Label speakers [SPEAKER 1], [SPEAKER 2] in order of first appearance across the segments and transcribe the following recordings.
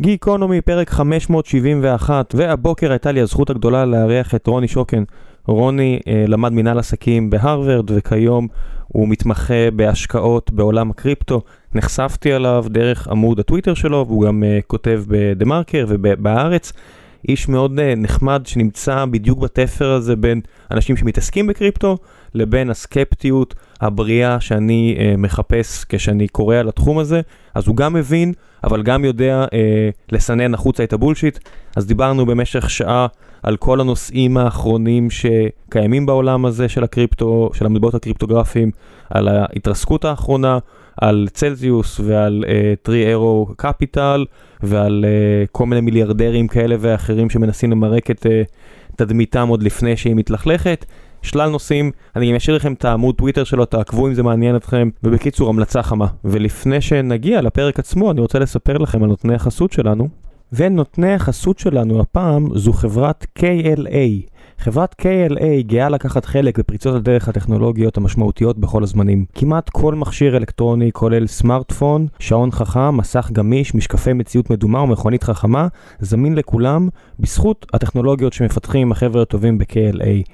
[SPEAKER 1] גיקונומי, פרק 571, והבוקר הייתה לי הזכות הגדולה לארח את רוני שוקן. רוני אה, למד מנהל עסקים בהרווארד, וכיום הוא מתמחה בהשקעות בעולם הקריפטו. נחשפתי עליו דרך עמוד הטוויטר שלו, והוא גם אה, כותב בדה מרקר ובהארץ. איש מאוד אה, נחמד שנמצא בדיוק בתפר הזה בין אנשים שמתעסקים בקריפטו לבין הסקפטיות הבריאה שאני אה, מחפש כשאני קורא על התחום הזה. אז הוא גם מבין, אבל גם יודע אה, לסנן החוצה את ה bullshit. אז דיברנו במשך שעה על כל הנושאים האחרונים שקיימים בעולם הזה של הקריפטו, של המטבעות הקריפטוגרפיים, על ההתרסקות האחרונה, על צלזיוס ועל Three Arrow Capital ועל אה, כל מיני מיליארדרים כאלה ואחרים שמנסים למרק את אה, תדמיתם עוד לפני שהיא מתלכלכת. שלל נושאים, אני גם אשאיר לכם את העמוד טוויטר שלו, תעקבו אם זה מעניין אתכם, ובקיצור המלצה חמה. ולפני שנגיע לפרק עצמו, אני רוצה לספר לכם על נותני החסות שלנו. ונותני החסות שלנו הפעם זו חברת KLA. חברת KLA גאה לקחת חלק בפריצות הדרך הטכנולוגיות המשמעותיות בכל הזמנים. כמעט כל מכשיר אלקטרוני כולל סמארטפון, שעון חכם, מסך גמיש, משקפי מציאות מדומה ומכונית חכמה, זמין לכולם בזכות הטכנולוגיות שמפתחים החבר'ה הטובים ב-KLA.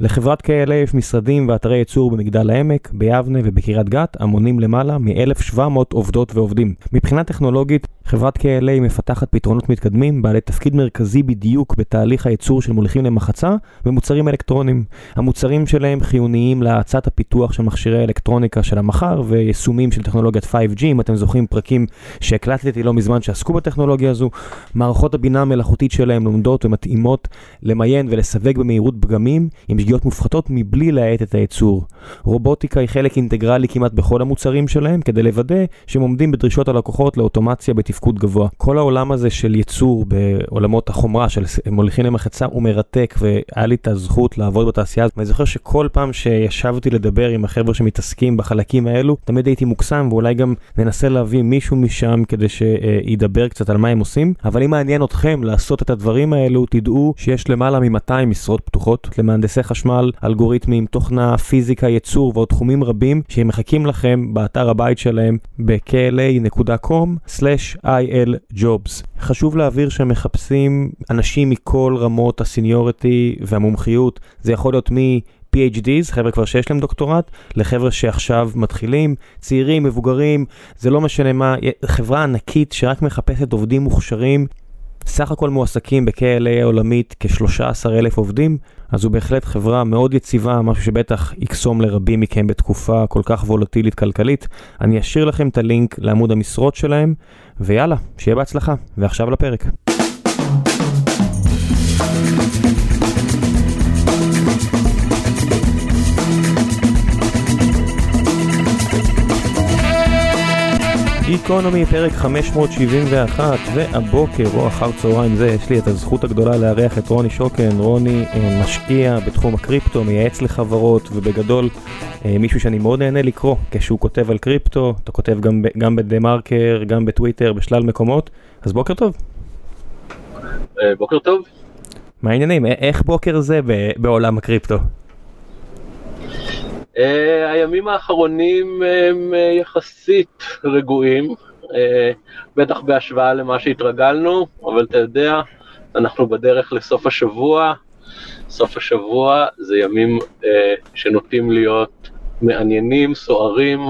[SPEAKER 1] לחברת KLA יש משרדים ואתרי ייצור במגדל העמק, ביבנה ובקריית גת, המונים למעלה מ-1700 עובדות ועובדים. מבחינה טכנולוגית, חברת KLA מפתחת פתרונות מתקדמים, בעלי תפקיד מרכזי בדיוק בתהליך הייצור של מוליכים למחצה ומוצרים אלקטרונים. המוצרים שלהם חיוניים להאצת הפיתוח של מכשירי אלקטרוניקה של המחר ויישומים של טכנולוגיית 5G, אם אתם זוכרים פרקים שהקלטתי לא מזמן שעסקו בטכנולוגיה הזו. מערכות הבינה המלאכותית שלהם לומדות ומתאימות למיין ולסווג במהירות פגמים עם שגיאות מופחתות מבלי להאט את הייצור. רובוטיקה היא חלק אינטגרלי כמעט בכל המוצרים שלהם כדי לוודא שהם עומדים בדרישות הלקוחות לאוטומציה בתפקוד גבוה. כל העולם הזה של ייצור בעולמות החומרה של מוליכים למחצה הוא מרתק והיה לי את הזכות לעבוד בתעשייה הזאת. ואני זוכר שכל פעם שישבתי לדבר עם החבר'ה שמתעסקים בחלקים האלו, תמיד הייתי מוקסם ואולי גם ננסה להביא מישהו משם כדי שידבר קצת על מה הם עושים. אבל אם מעניין אתכם לעשות את הדברים האלו, תדעו שיש למעלה מ-200 משרות פתוחות למהנדסי חשמל, אלגוריתמים, תוכנה, פיזיקה, ייצור ועוד תחומים רבים שמחכים לכם באתר הבית שלהם ב-kla.com/iljobs. חשוב להבהיר שהם מחפשים אנשים מכל רמות הסיניוריטי והמומחיות, זה יכול להיות מ... PhDs, חבר'ה כבר שיש להם דוקטורט, לחבר'ה שעכשיו מתחילים, צעירים, מבוגרים, זה לא משנה מה, חברה ענקית שרק מחפשת עובדים מוכשרים. סך הכל מועסקים ב-KLA העולמית כ-13 אלף עובדים, אז זו בהחלט חברה מאוד יציבה, משהו שבטח יקסום לרבים מכם בתקופה כל כך וולטילית כלכלית. אני אשאיר לכם את הלינק לעמוד המשרות שלהם, ויאללה, שיהיה בהצלחה. ועכשיו לפרק. גיקונומי, פרק 571, והבוקר או אחר צהריים זה, יש לי את הזכות הגדולה לארח את רוני שוקן. רוני אה, משקיע בתחום הקריפטו, מייעץ לחברות, ובגדול אה, מישהו שאני מאוד נהנה לקרוא כשהוא כותב על קריפטו, אתה כותב גם, גם בדה מרקר, גם בטוויטר, בשלל מקומות, אז בוקר טוב.
[SPEAKER 2] אה, בוקר טוב.
[SPEAKER 1] מה העניינים? איך בוקר זה בעולם הקריפטו?
[SPEAKER 2] Uh, הימים האחרונים הם uh, יחסית רגועים, uh, בטח בהשוואה למה שהתרגלנו, אבל אתה יודע, אנחנו בדרך לסוף השבוע, סוף השבוע זה ימים uh, שנוטים להיות מעניינים, סוערים,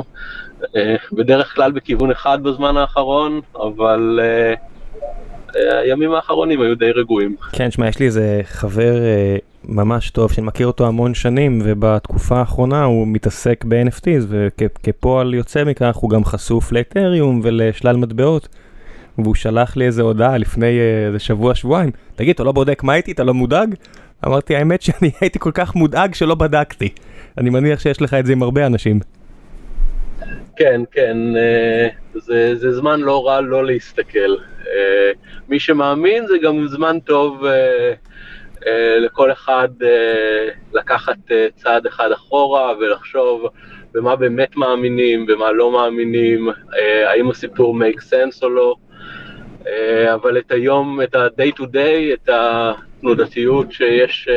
[SPEAKER 2] uh, בדרך כלל בכיוון אחד בזמן האחרון, אבל uh, הימים האחרונים היו די רגועים.
[SPEAKER 1] כן, שמע, יש לי איזה חבר ממש טוב, שאני מכיר אותו המון שנים, ובתקופה האחרונה הוא מתעסק ב-NFTs, וכפועל יוצא מכך הוא גם חשוף לאתריום ולשלל מטבעות. והוא שלח לי איזה הודעה לפני איזה שבוע-שבועיים, תגיד, אתה לא בודק מה הייתי? אתה לא מודאג? אמרתי, האמת שאני הייתי כל כך מודאג שלא בדקתי. אני מניח שיש לך את זה עם הרבה אנשים.
[SPEAKER 2] כן, כן, זה, זה זמן לא רע לא להסתכל. מי שמאמין זה גם זמן טוב אה, לכל אחד אה, לקחת אה, צעד אחד אחורה ולחשוב במה באמת מאמינים, במה לא מאמינים, האם הסיפור make sense או לא, אבל את היום, את ה-day to day, את התנודתיות שיש,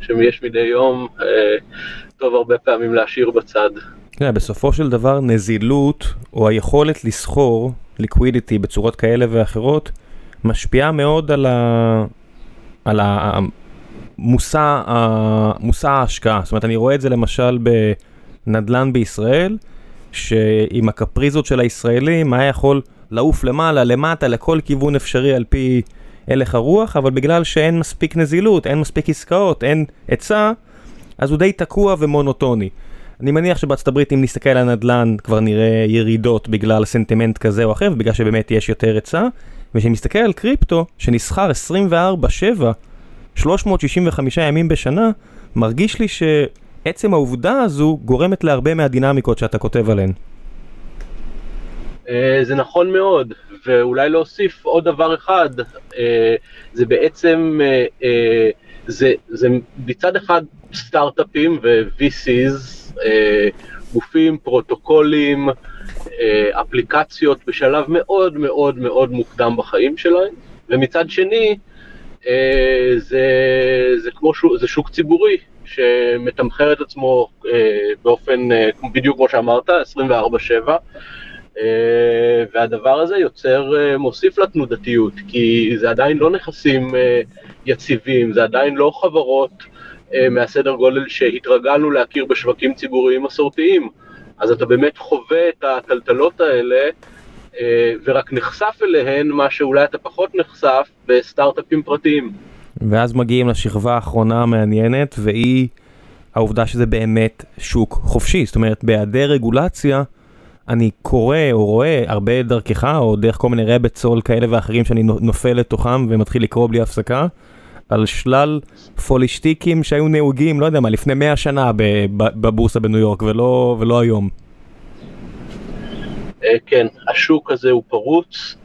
[SPEAKER 2] שיש מדי יום, טוב הרבה פעמים להשאיר בצד.
[SPEAKER 1] Yeah, בסופו של דבר נזילות או היכולת לסחור ליקווידיטי בצורות כאלה ואחרות משפיעה מאוד על. על המושא, מושא ההשקעה. זאת אומרת, אני רואה את זה למשל בנדל"ן בישראל, שעם הקפריזות של הישראלים היה יכול לעוף למעלה, למטה, לכל כיוון אפשרי על פי הלך הרוח, אבל בגלל שאין מספיק נזילות, אין מספיק עסקאות, אין היצע, אז הוא די תקוע ומונוטוני. אני מניח שבארצות הברית אם נסתכל על הנדל"ן כבר נראה ירידות בגלל סנטימנט כזה או אחר, בגלל שבאמת יש יותר היצע, וכשאני מסתכל על קריפטו, שנסחר 24/7, 365 ימים בשנה, מרגיש לי שעצם העובדה הזו גורמת להרבה מהדינמיקות שאתה כותב עליהן.
[SPEAKER 2] אה, זה נכון מאוד, ואולי להוסיף עוד דבר אחד, אה, זה בעצם, אה, זה, זה מצד אחד סטארט-אפים ו-VCs, גופים, פרוטוקולים, אפליקציות בשלב מאוד מאוד מאוד מוקדם בחיים שלהם, ומצד שני, זה, זה כמו שוק, זה שוק ציבורי שמתמחר את עצמו באופן, בדיוק כמו שאמרת, 24/7, אה, והדבר הזה יוצר, אה, מוסיף לתנודתיות, כי זה עדיין לא נכסים אה, יציבים, זה עדיין לא חברות מהסדר גודל שהתרגלנו להכיר בשווקים ציבוריים מסורתיים. אז אתה באמת חווה את הטלטלות האלה ורק נחשף אליהן, מה שאולי אתה פחות נחשף בסטארט-אפים פרטיים.
[SPEAKER 1] ואז מגיעים לשכבה האחרונה המעניינת, והיא העובדה שזה באמת שוק חופשי. זאת אומרת, בהיעדר רגולציה, אני קורא או רואה הרבה דרכך, או דרך כל מיני רבט סול כאלה ואחרים שאני נופל לתוכם ומתחיל לקרוא בלי הפסקה, על שלל פולישטיקים שהיו נהוגים, לא יודע מה, לפני 100 שנה בבורסה בניו יורק, ולא, ולא היום.
[SPEAKER 2] אה, כן, השוק הזה הוא פרוץ,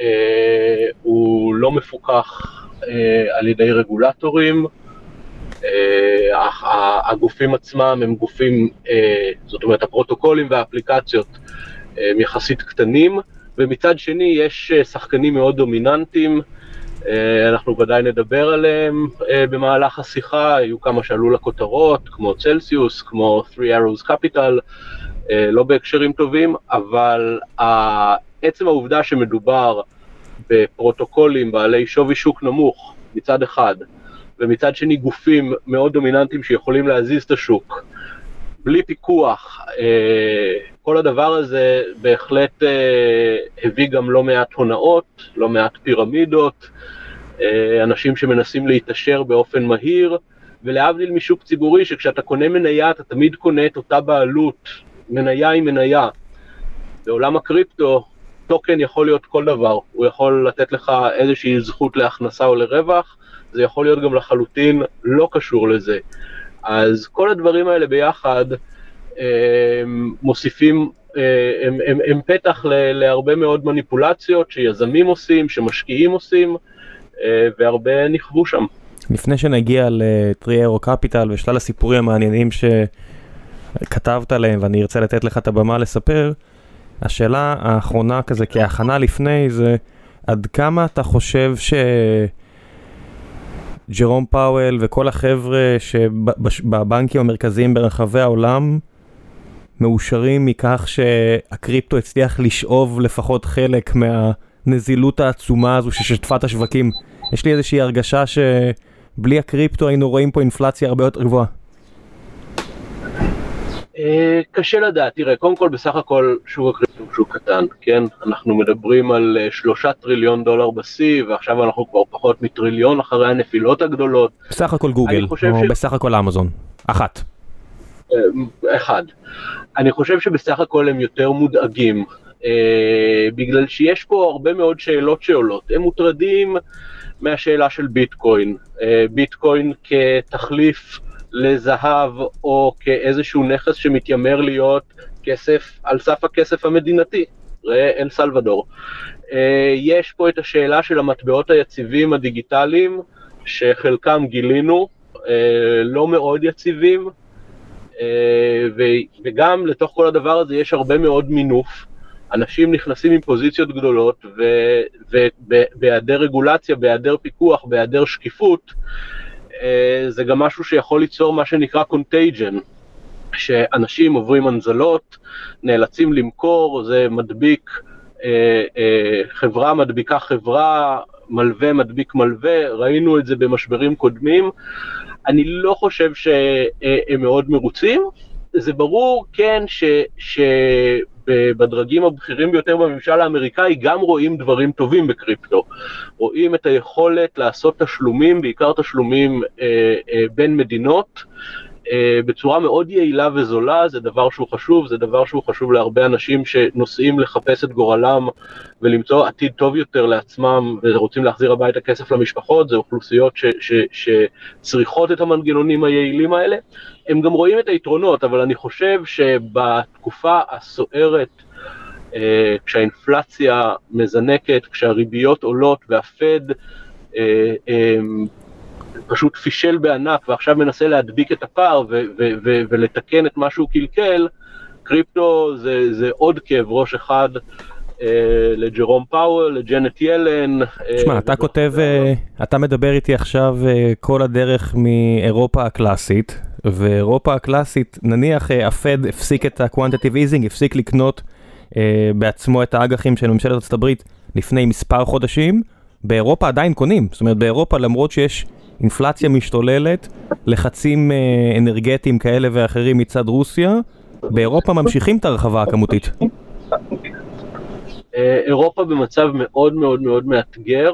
[SPEAKER 2] אה, הוא לא מפוקח אה, על ידי רגולטורים, הגופים עצמם הם גופים, זאת אומרת הפרוטוקולים והאפליקציות הם יחסית קטנים, ומצד שני יש שחקנים מאוד דומיננטיים, אנחנו ודאי נדבר עליהם במהלך השיחה, היו כמה שעלו לכותרות, כמו צלסיוס, כמו 3 Arrows Capital, לא בהקשרים טובים, אבל עצם העובדה שמדובר בפרוטוקולים בעלי שווי שוק נמוך מצד אחד, ומצד שני גופים מאוד דומיננטיים שיכולים להזיז את השוק. בלי פיקוח, אה, כל הדבר הזה בהחלט אה, הביא גם לא מעט הונאות, לא מעט פירמידות, אה, אנשים שמנסים להתעשר באופן מהיר, ולהבדיל משוק ציבורי שכשאתה קונה מניה אתה תמיד קונה את אותה בעלות, מניה היא מניה. בעולם הקריפטו טוקן יכול להיות כל דבר, הוא יכול לתת לך איזושהי זכות להכנסה או לרווח, זה יכול להיות גם לחלוטין לא קשור לזה. אז כל הדברים האלה ביחד הם, מוסיפים, אה, הם, הם, הם פתח ל, להרבה מאוד מניפולציות שיזמים עושים, שמשקיעים עושים, אה, והרבה נכוו שם.
[SPEAKER 1] לפני שנגיע לטריארו קפיטל ושלל הסיפורים המעניינים שכתבת עליהם ואני ארצה לתת לך את הבמה לספר, השאלה האחרונה כזה כהכנה לפני זה עד כמה אתה חושב ש... ג'רום פאוול וכל החבר'ה שבבנקים המרכזיים ברחבי העולם מאושרים מכך שהקריפטו הצליח לשאוב לפחות חלק מהנזילות העצומה הזו ששטפה את השווקים. יש לי איזושהי הרגשה שבלי הקריפטו היינו רואים פה אינפלציה הרבה יותר גבוהה.
[SPEAKER 2] אה, קשה לדעת, תראה, קודם כל בסך הכל שוק הקריפטו הוא שוק קטן, כן? אנחנו מדברים על אה, שלושה טריליון דולר בשיא, ועכשיו אנחנו כבר פחות מטריליון אחרי הנפילות הגדולות.
[SPEAKER 1] בסך הכל גוגל, או ש... בסך הכל אמזון, אחת.
[SPEAKER 2] אה, אחד. אני חושב שבסך הכל הם יותר מודאגים, אה, בגלל שיש פה הרבה מאוד שאלות שעולות. הם מוטרדים מהשאלה של ביטקוין, אה, ביטקוין כתחליף לזהב או כאיזשהו נכס שמתיימר להיות כסף על סף הכסף המדינתי, ראה אל סלבדור. אה, יש פה את השאלה של המטבעות היציבים הדיגיטליים, שחלקם גילינו, אה, לא מאוד יציבים, אה, וגם לתוך כל הדבר הזה יש הרבה מאוד מינוף. אנשים נכנסים עם פוזיציות גדולות, ובהיעדר רגולציה, בהיעדר פיקוח, בהיעדר שקיפות, זה גם משהו שיכול ליצור מה שנקרא contagion, שאנשים עוברים הנזלות, נאלצים למכור, זה מדביק, אה, אה, חברה מדביקה חברה, מלווה מדביק מלווה, ראינו את זה במשברים קודמים. אני לא חושב שהם מאוד מרוצים. זה ברור, כן, שבדרגים הבכירים ביותר בממשל האמריקאי גם רואים דברים טובים בקריפטו. רואים את היכולת לעשות תשלומים, בעיקר תשלומים אה, אה, בין מדינות, אה, בצורה מאוד יעילה וזולה, זה דבר שהוא חשוב, זה דבר שהוא חשוב להרבה אנשים שנוסעים לחפש את גורלם ולמצוא עתיד טוב יותר לעצמם ורוצים להחזיר הביתה כסף למשפחות, זה אוכלוסיות ש, ש, שצריכות את המנגנונים היעילים האלה. הם גם רואים את היתרונות, אבל אני חושב שבתקופה הסוערת, אה, כשהאינפלציה מזנקת, כשהריביות עולות והפד אה, פשוט פישל בענק ועכשיו מנסה להדביק את הפער ולתקן את מה שהוא קלקל, קריפטו זה, זה עוד כאב ראש אחד אה, לג'רום פאוול, לג'נט ילן.
[SPEAKER 1] תשמע, אה, אתה כותב, אה, אתה מדבר איתי עכשיו אה, כל הדרך מאירופה הקלאסית, ואירופה הקלאסית, נניח אה, הפד הפסיק את ה-quantitative easing, הפסיק לקנות אה, בעצמו את האג"חים של ממשלת ארצות הברית לפני מספר חודשים, באירופה עדיין קונים, זאת אומרת באירופה למרות שיש אינפלציה משתוללת, לחצים אה, אנרגטיים כאלה ואחרים מצד רוסיה, באירופה ממשיכים את הרחבה הכמותית.
[SPEAKER 2] אה, אירופה במצב מאוד מאוד מאוד מאתגר.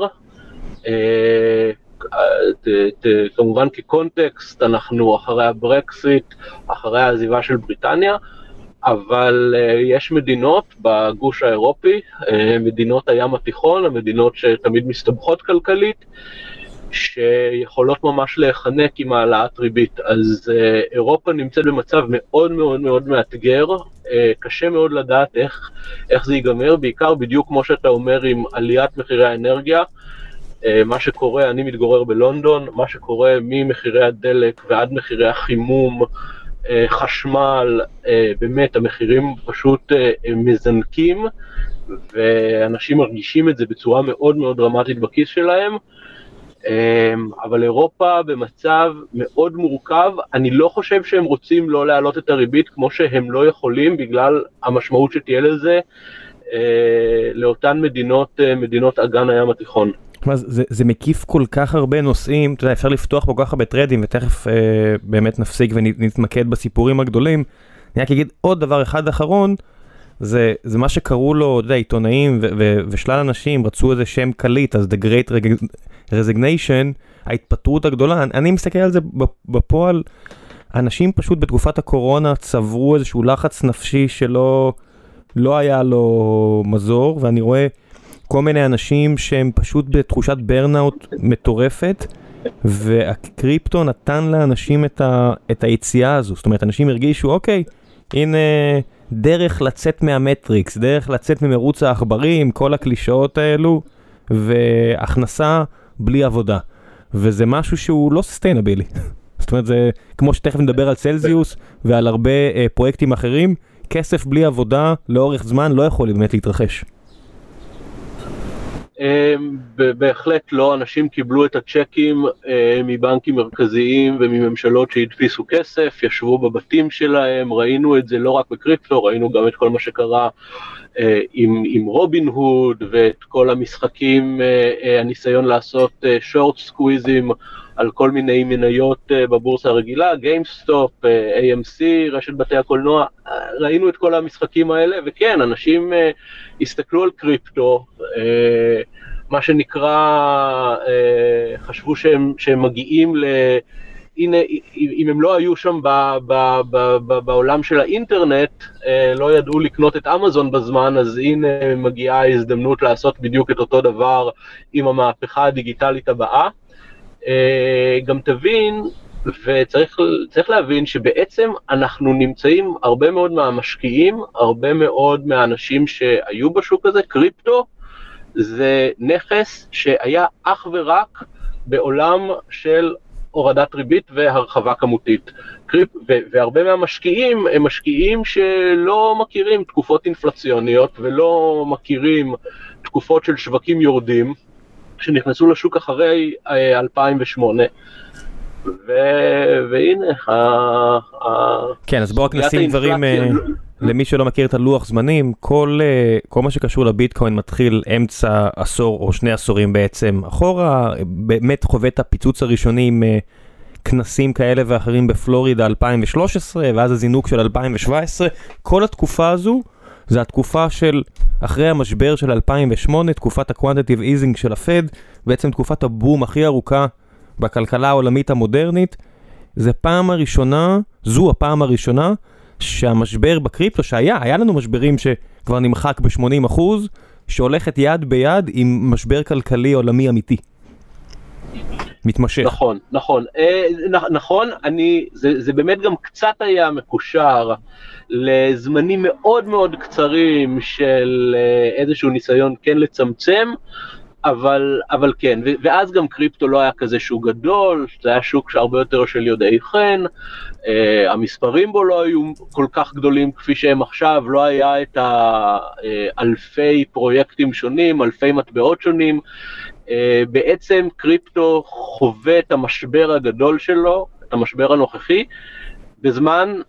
[SPEAKER 2] אה, כמובן כקונטקסט, אנחנו אחרי הברקסיט, אחרי העזיבה של בריטניה, אבל יש מדינות בגוש האירופי, מדינות הים התיכון, המדינות שתמיד מסתבכות כלכלית, שיכולות ממש להיחנק עם העלאת ריבית. אז uh, אירופה נמצאת במצב מאוד מאוד מאוד מאתגר, קשה מאוד לדעת איך, איך זה ייגמר, בעיקר בדיוק כמו שאתה אומר עם עליית מחירי האנרגיה. Uh, מה שקורה, אני מתגורר בלונדון, מה שקורה ממחירי הדלק ועד מחירי החימום, uh, חשמל, uh, באמת המחירים פשוט מזנקים ואנשים מרגישים את זה בצורה מאוד מאוד דרמטית בכיס שלהם. אבל אירופה במצב מאוד מורכב, אני לא חושב שהם רוצים לא להעלות את הריבית כמו שהם לא יכולים בגלל המשמעות שתהיה לזה אה, לאותן מדינות, אה, מדינות אגן הים התיכון.
[SPEAKER 1] זה, זה מקיף כל כך הרבה נושאים, אתה יודע, אפשר לפתוח פה כל כך הרבה טרדים ותכף אה, באמת נפסיק ונתמקד בסיפורים הגדולים. אני רק אגיד עוד דבר אחד אחרון, זה, זה מה שקראו לו, אתה יודע, עיתונאים ו- ו- ושלל אנשים רצו איזה שם קליט, אז The Great Resignation, ההתפטרות הגדולה, אני, אני מסתכל על זה בפועל, אנשים פשוט בתקופת הקורונה צברו איזשהו לחץ נפשי שלא לא היה לו מזור, ואני רואה כל מיני אנשים שהם פשוט בתחושת ברנאוט מטורפת. והקריפטו נתן לאנשים את, ה, את היציאה הזו, זאת אומרת אנשים הרגישו אוקיי, הנה דרך לצאת מהמטריקס, דרך לצאת ממרוץ העכברים, כל הקלישאות האלו, והכנסה בלי עבודה. וזה משהו שהוא לא סוסטיינבילי. זאת אומרת, זה כמו שתכף נדבר על צלזיוס ועל הרבה אה, פרויקטים אחרים, כסף בלי עבודה לאורך זמן לא יכול באמת להתרחש.
[SPEAKER 2] בהחלט לא, אנשים קיבלו את הצ'קים אה, מבנקים מרכזיים ומממשלות שהדפיסו כסף, ישבו בבתים שלהם, ראינו את זה לא רק בקריפטו, ראינו גם את כל מה שקרה אה, עם, עם רובין הוד ואת כל המשחקים, אה, הניסיון לעשות short squeeze ים על כל מיני מניות בבורסה הרגילה, GameStop, AMC, רשת בתי הקולנוע, ראינו את כל המשחקים האלה, וכן, אנשים הסתכלו על קריפטו, מה שנקרא, אה, חשבו שהם, שהם מגיעים ל... הנה, אם הם לא היו שם ב, ב, ב, ב, בעולם של האינטרנט, אה, לא ידעו לקנות את אמזון בזמן, אז הנה מגיעה ההזדמנות לעשות בדיוק את אותו דבר עם המהפכה הדיגיטלית הבאה. אה, גם תבין, וצריך להבין שבעצם אנחנו נמצאים, הרבה מאוד מהמשקיעים, הרבה מאוד מהאנשים שהיו בשוק הזה, קריפטו, זה נכס שהיה אך ורק בעולם של הורדת ריבית והרחבה כמותית. והרבה מהמשקיעים הם משקיעים שלא מכירים תקופות אינפלציוניות ולא מכירים תקופות של שווקים יורדים, שנכנסו לשוק אחרי 2008. אה, והנה,
[SPEAKER 1] כן, אז בואו רק נשים דברים, אה, למי שלא מכיר את הלוח זמנים, כל, אה, כל מה שקשור לביטקוין מתחיל אמצע עשור או שני עשורים בעצם אחורה, באמת חווה את הפיצוץ הראשוני עם כנסים כאלה ואחרים בפלורידה 2013, ואז הזינוק של 2017, כל התקופה הזו זה התקופה של אחרי המשבר של 2008, תקופת ה-quantitative easing של הפד, בעצם תקופת הבום הכי ארוכה בכלכלה העולמית המודרנית. זה פעם הראשונה, זו הפעם הראשונה, שהמשבר בקריפטו שהיה, היה לנו משברים שכבר נמחק ב-80%, שהולכת יד ביד עם משבר כלכלי עולמי אמיתי. מתמשך.
[SPEAKER 2] נכון, נכון, אה, נכון, אני, זה, זה באמת גם קצת היה מקושר לזמנים מאוד מאוד קצרים של אה, איזשהו ניסיון כן לצמצם, אבל, אבל כן, ו- ואז גם קריפטו לא היה כזה שוק גדול, זה היה שוק שהרבה יותר של יודעי חן, uh, המספרים בו לא היו כל כך גדולים כפי שהם עכשיו, לא היה את האלפי פרויקטים שונים, אלפי מטבעות שונים, בעצם קריפטו חווה את המשבר הגדול שלו, את המשבר הנוכחי, בזמן,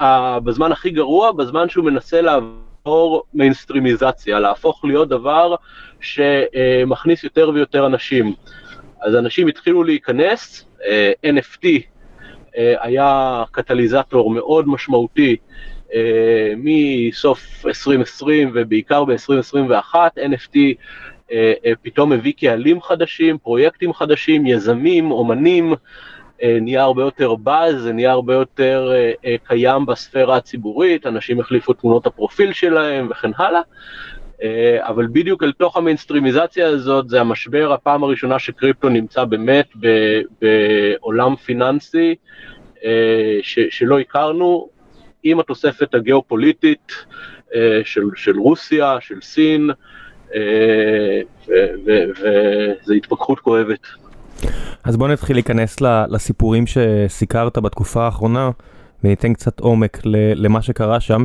[SPEAKER 2] uh, בזמן הכי גרוע, בזמן שהוא מנסה לעבור מיינסטרימיזציה, להפוך להיות דבר שמכניס יותר ויותר אנשים. אז אנשים התחילו להיכנס, אה, NFT אה, היה קטליזטור מאוד משמעותי אה, מסוף 2020 ובעיקר ב-2021, NFT פתאום הביא קהלים חדשים, פרויקטים חדשים, יזמים, אומנים, אה, נהיה הרבה יותר באז, זה נהיה הרבה יותר אה, אה, קיים בספירה הציבורית, אנשים החליפו תמונות הפרופיל שלהם וכן הלאה. אבל בדיוק אל תוך המיינסטרימיזציה הזאת זה המשבר, הפעם הראשונה שקריפטו נמצא באמת בעולם פיננסי ש, שלא הכרנו, עם התוספת הגיאופוליטית של, של רוסיה, של סין, וזו התפכחות כואבת.
[SPEAKER 1] אז בוא נתחיל להיכנס לסיפורים שסיקרת בתקופה האחרונה וניתן קצת עומק למה שקרה שם.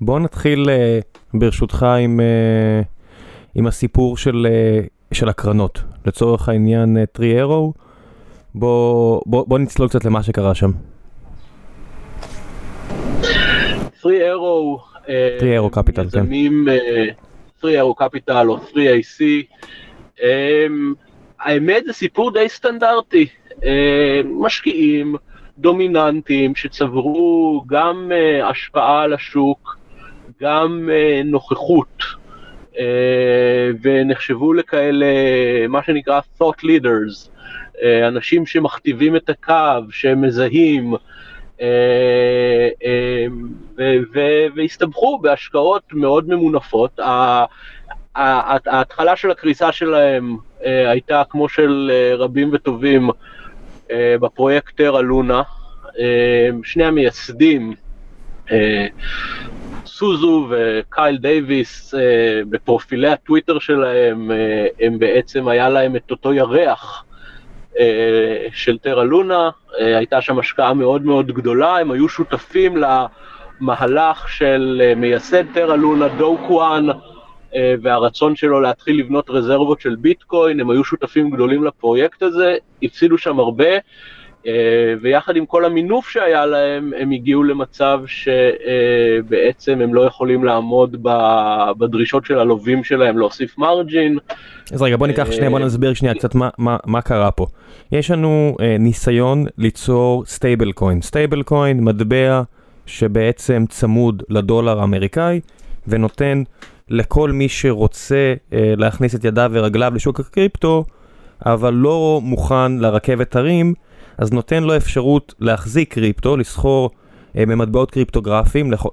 [SPEAKER 1] בוא נתחיל אה, ברשותך עם, אה, עם הסיפור של, אה, של הקרנות. לצורך העניין Three Arrow, בוא, בוא, בוא נצלול קצת למה שקרה שם.
[SPEAKER 2] Three Arrow,
[SPEAKER 1] Three Arrow Capital, כן.
[SPEAKER 2] Three Arrow Capital או 3AC, האמת זה סיפור די סטנדרטי, אה, משקיעים דומיננטיים שצברו גם אה, השפעה על השוק, גם אה, נוכחות, ונחשבו לכאלה, מה שנקרא thought leaders, אנשים שמכתיבים את הקו, שהם מזהים, והסתבכו בהשקעות מאוד ממונפות. ההתחלה של הקריסה שלהם אה, הייתה כמו של אה, רבים וטובים אה, בפרויקט Terra Luna. שני המייסדים, סו ז'ו וקייל דייוויס, בפרופילי הטוויטר שלהם, הם בעצם, היה להם את אותו ירח של Terra Luna, הייתה שם השקעה מאוד מאוד גדולה, הם היו שותפים למהלך של מייסד Terra Luna, דו קוון, אה, והרצון שלו להתחיל לבנות רזרבות של ביטקוין, הם היו שותפים גדולים לפרויקט הזה, הפסידו שם הרבה, אה, ויחד עם כל המינוף שהיה להם, הם הגיעו למצב שבעצם הם לא יכולים לעמוד בדרישות של הלווים שלהם להוסיף margin.
[SPEAKER 1] אז רגע, בוא ניקח שנייה, בוא אה, נסביר שנייה קצת מה, מה, מה קרה פה. יש לנו אה, ניסיון ליצור stablecoin. stablecoin, מטבע שבעצם צמוד לדולר האמריקאי, ונותן לכל מי שרוצה אה, להכניס את ידיו ורגליו לשוק הקריפטו, אבל לא מוכן לרכבת הרים, אז נותן לו אפשרות להחזיק קריפטו, לסחור אה, במטבעות קריפטוגרפיים, לח...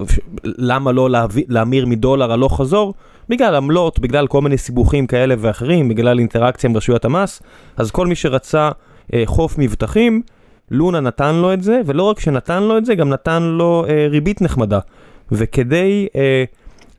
[SPEAKER 1] למה לא להמיר מדולר הלוך חזור? בגלל עמלות, בגלל כל מיני סיבוכים כאלה ואחרים, בגלל אינטראקציה עם רשויות המס, אז כל מי שרצה אה, חוף מבטחים, לונה נתן לו את זה, ולא רק שנתן לו את זה, גם נתן לו אה, ריבית נחמדה. וכדי אה,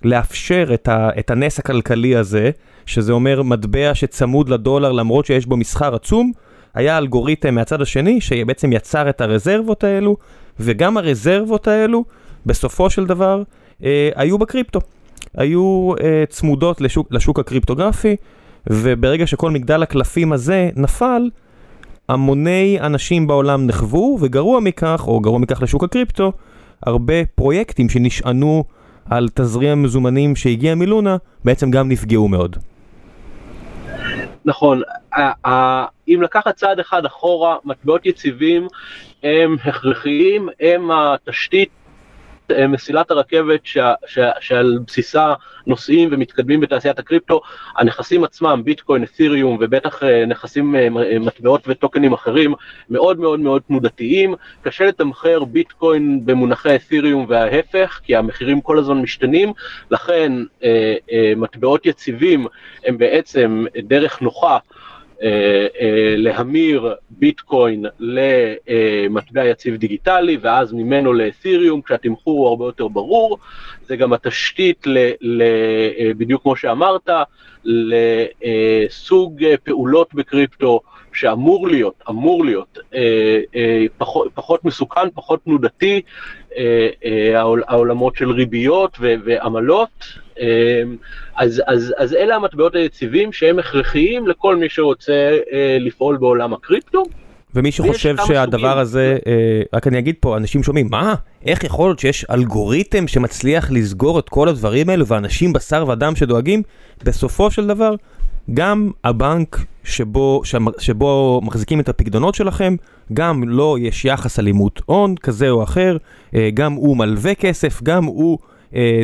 [SPEAKER 1] לאפשר את, ה, את הנס הכלכלי הזה, שזה אומר מטבע שצמוד לדולר למרות שיש בו מסחר עצום, היה אלגוריתם מהצד השני שבעצם יצר את הרזרבות האלו, וגם הרזרבות האלו בסופו של דבר אה, היו בקריפטו. היו אה, צמודות לשוק, לשוק הקריפטוגרפי, וברגע שכל מגדל הקלפים הזה נפל, המוני אנשים בעולם נחוו, וגרוע מכך, או גרוע מכך לשוק הקריפטו, הרבה פרויקטים שנשענו על תזרים המזומנים שהגיע מלונה, בעצם גם נפגעו מאוד.
[SPEAKER 2] נכון, אם לקחת צעד אחד אחורה, מטבעות יציבים הם הכרחיים, הם התשתית אה, מסילת הרכבת שה, שה, שעל בסיסה נוסעים ומתקדמים בתעשיית הקריפטו, הנכסים עצמם, ביטקוין, את'יריום ובטח אה, נכסים, אה, מטבעות וטוקנים אחרים, מאוד מאוד מאוד תנודתיים, קשה לתמחר ביטקוין במונחי את'יריום וההפך, כי המחירים כל הזמן משתנים, לכן מטבעות יציבים הם בעצם דרך נוחה אה, אה, להמיר ביטקוין למטבע יציב דיגיטלי ואז ממנו לאתיריום כשהתמחור הוא הרבה יותר ברור, זה גם התשתית ל, ל, אה, בדיוק כמו שאמרת, לסוג פעולות בקריפטו שאמור להיות, אמור להיות פחות, פחות מסוכן, פחות תנודתי, העולמות של ריביות ועמלות. אמ, אז, אז, אז אלה המטבעות היציבים שהם הכרחיים לכל מי שרוצה אה, לפעול בעולם הקריפטו.
[SPEAKER 1] ומי שחושב שהדבר. הזה, אה, רק אני אגיד פה, אנשים שומעים, מה? איך יכול להיות שיש אלגוריתם שמצליח לסגור את כל הדברים האלו ואנשים בשר ודם שדואגים? בסופו של דבר, גם הבנק שבו, שבו מחזיקים את הפקדונות שלכם, גם לו יש יחס אלימות הון כזה או אחר, אה, גם הוא מלווה כסף, גם הוא אה,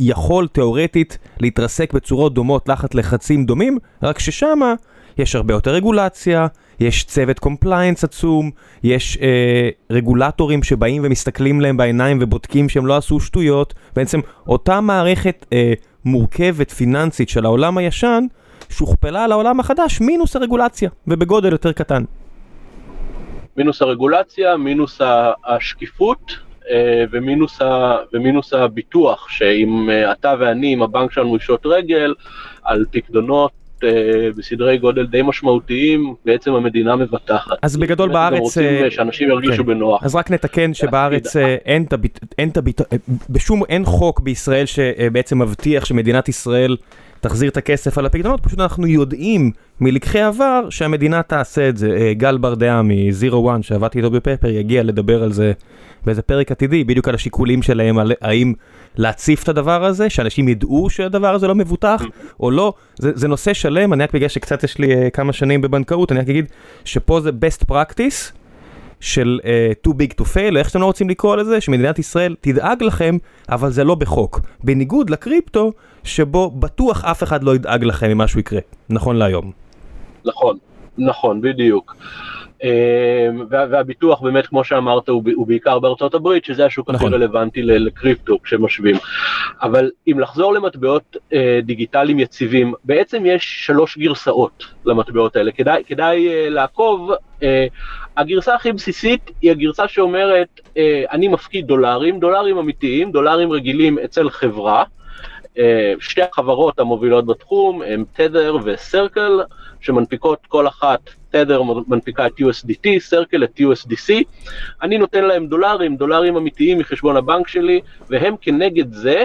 [SPEAKER 1] יכול תאורטית להתרסק בצורות דומות תחת לחצים דומים, רק ששמה יש הרבה יותר רגולציה, יש צוות compliance עצום, יש אה, רגולטורים שבאים ומסתכלים להם בעיניים ובודקים שהם לא עשו שטויות, בעצם אותה מערכת אה, מורכבת פיננסית של העולם הישן, שוכפלה על העולם החדש מינוס הרגולציה, ובגודל יותר קטן.
[SPEAKER 2] מינוס הרגולציה, מינוס השקיפות, אה, ומינוס, ה, ומינוס הביטוח, שאם אה, אתה ואני, אם הבנק שלנו ישוט רגל, על פקדונות אה, בסדרי גודל די משמעותיים, בעצם המדינה מבטחת.
[SPEAKER 1] אז בגדול בארץ... רוצים
[SPEAKER 2] שאנשים ירגישו כן. בנוח.
[SPEAKER 1] אז רק נתקן שבארץ אין את הביט... אין את הביט... בשום... אין חוק בישראל שבעצם מבטיח שמדינת ישראל תחזיר את הכסף על הפקדונות, פשוט אנחנו יודעים מלקחי עבר שהמדינה תעשה את זה. גל ברדעה מ-Zero One שעבדתי איתו בפפר יגיע לדבר על זה באיזה פרק עתידי, בדיוק על השיקולים שלהם, על האם להציף את הדבר הזה, שאנשים ידעו שהדבר הזה לא מבוטח או לא, זה, זה נושא שלם, אני רק בגלל שקצת יש לי uh, כמה שנים בבנקאות, אני רק אגיד שפה זה best practice של uh, too big to fail, איך שאתם לא רוצים לקרוא לזה, שמדינת ישראל תדאג לכם, אבל זה לא בחוק. בניגוד לקריפטו, שבו בטוח אף אחד לא ידאג לכם אם משהו יקרה, נכון להיום.
[SPEAKER 2] נכון, נכון, בדיוק. אמ, והביטוח באמת כמו שאמרת הוא בעיקר בארצות הברית שזה השוק הכי נכון. רלוונטי לקריפטו כשמשווים. אבל אם לחזור למטבעות אה, דיגיטליים יציבים בעצם יש שלוש גרסאות למטבעות האלה כדאי, כדאי אה, לעקוב אה, הגרסה הכי בסיסית היא הגרסה שאומרת אני מפקיד דולרים דולרים אמיתיים דולרים רגילים אצל חברה. שתי החברות המובילות בתחום הן תדר וסרקל שמנפיקות כל אחת תדר מנפיקה את USDT, סרקל את USDC, אני נותן להם דולרים, דולרים אמיתיים מחשבון הבנק שלי, והם כנגד זה,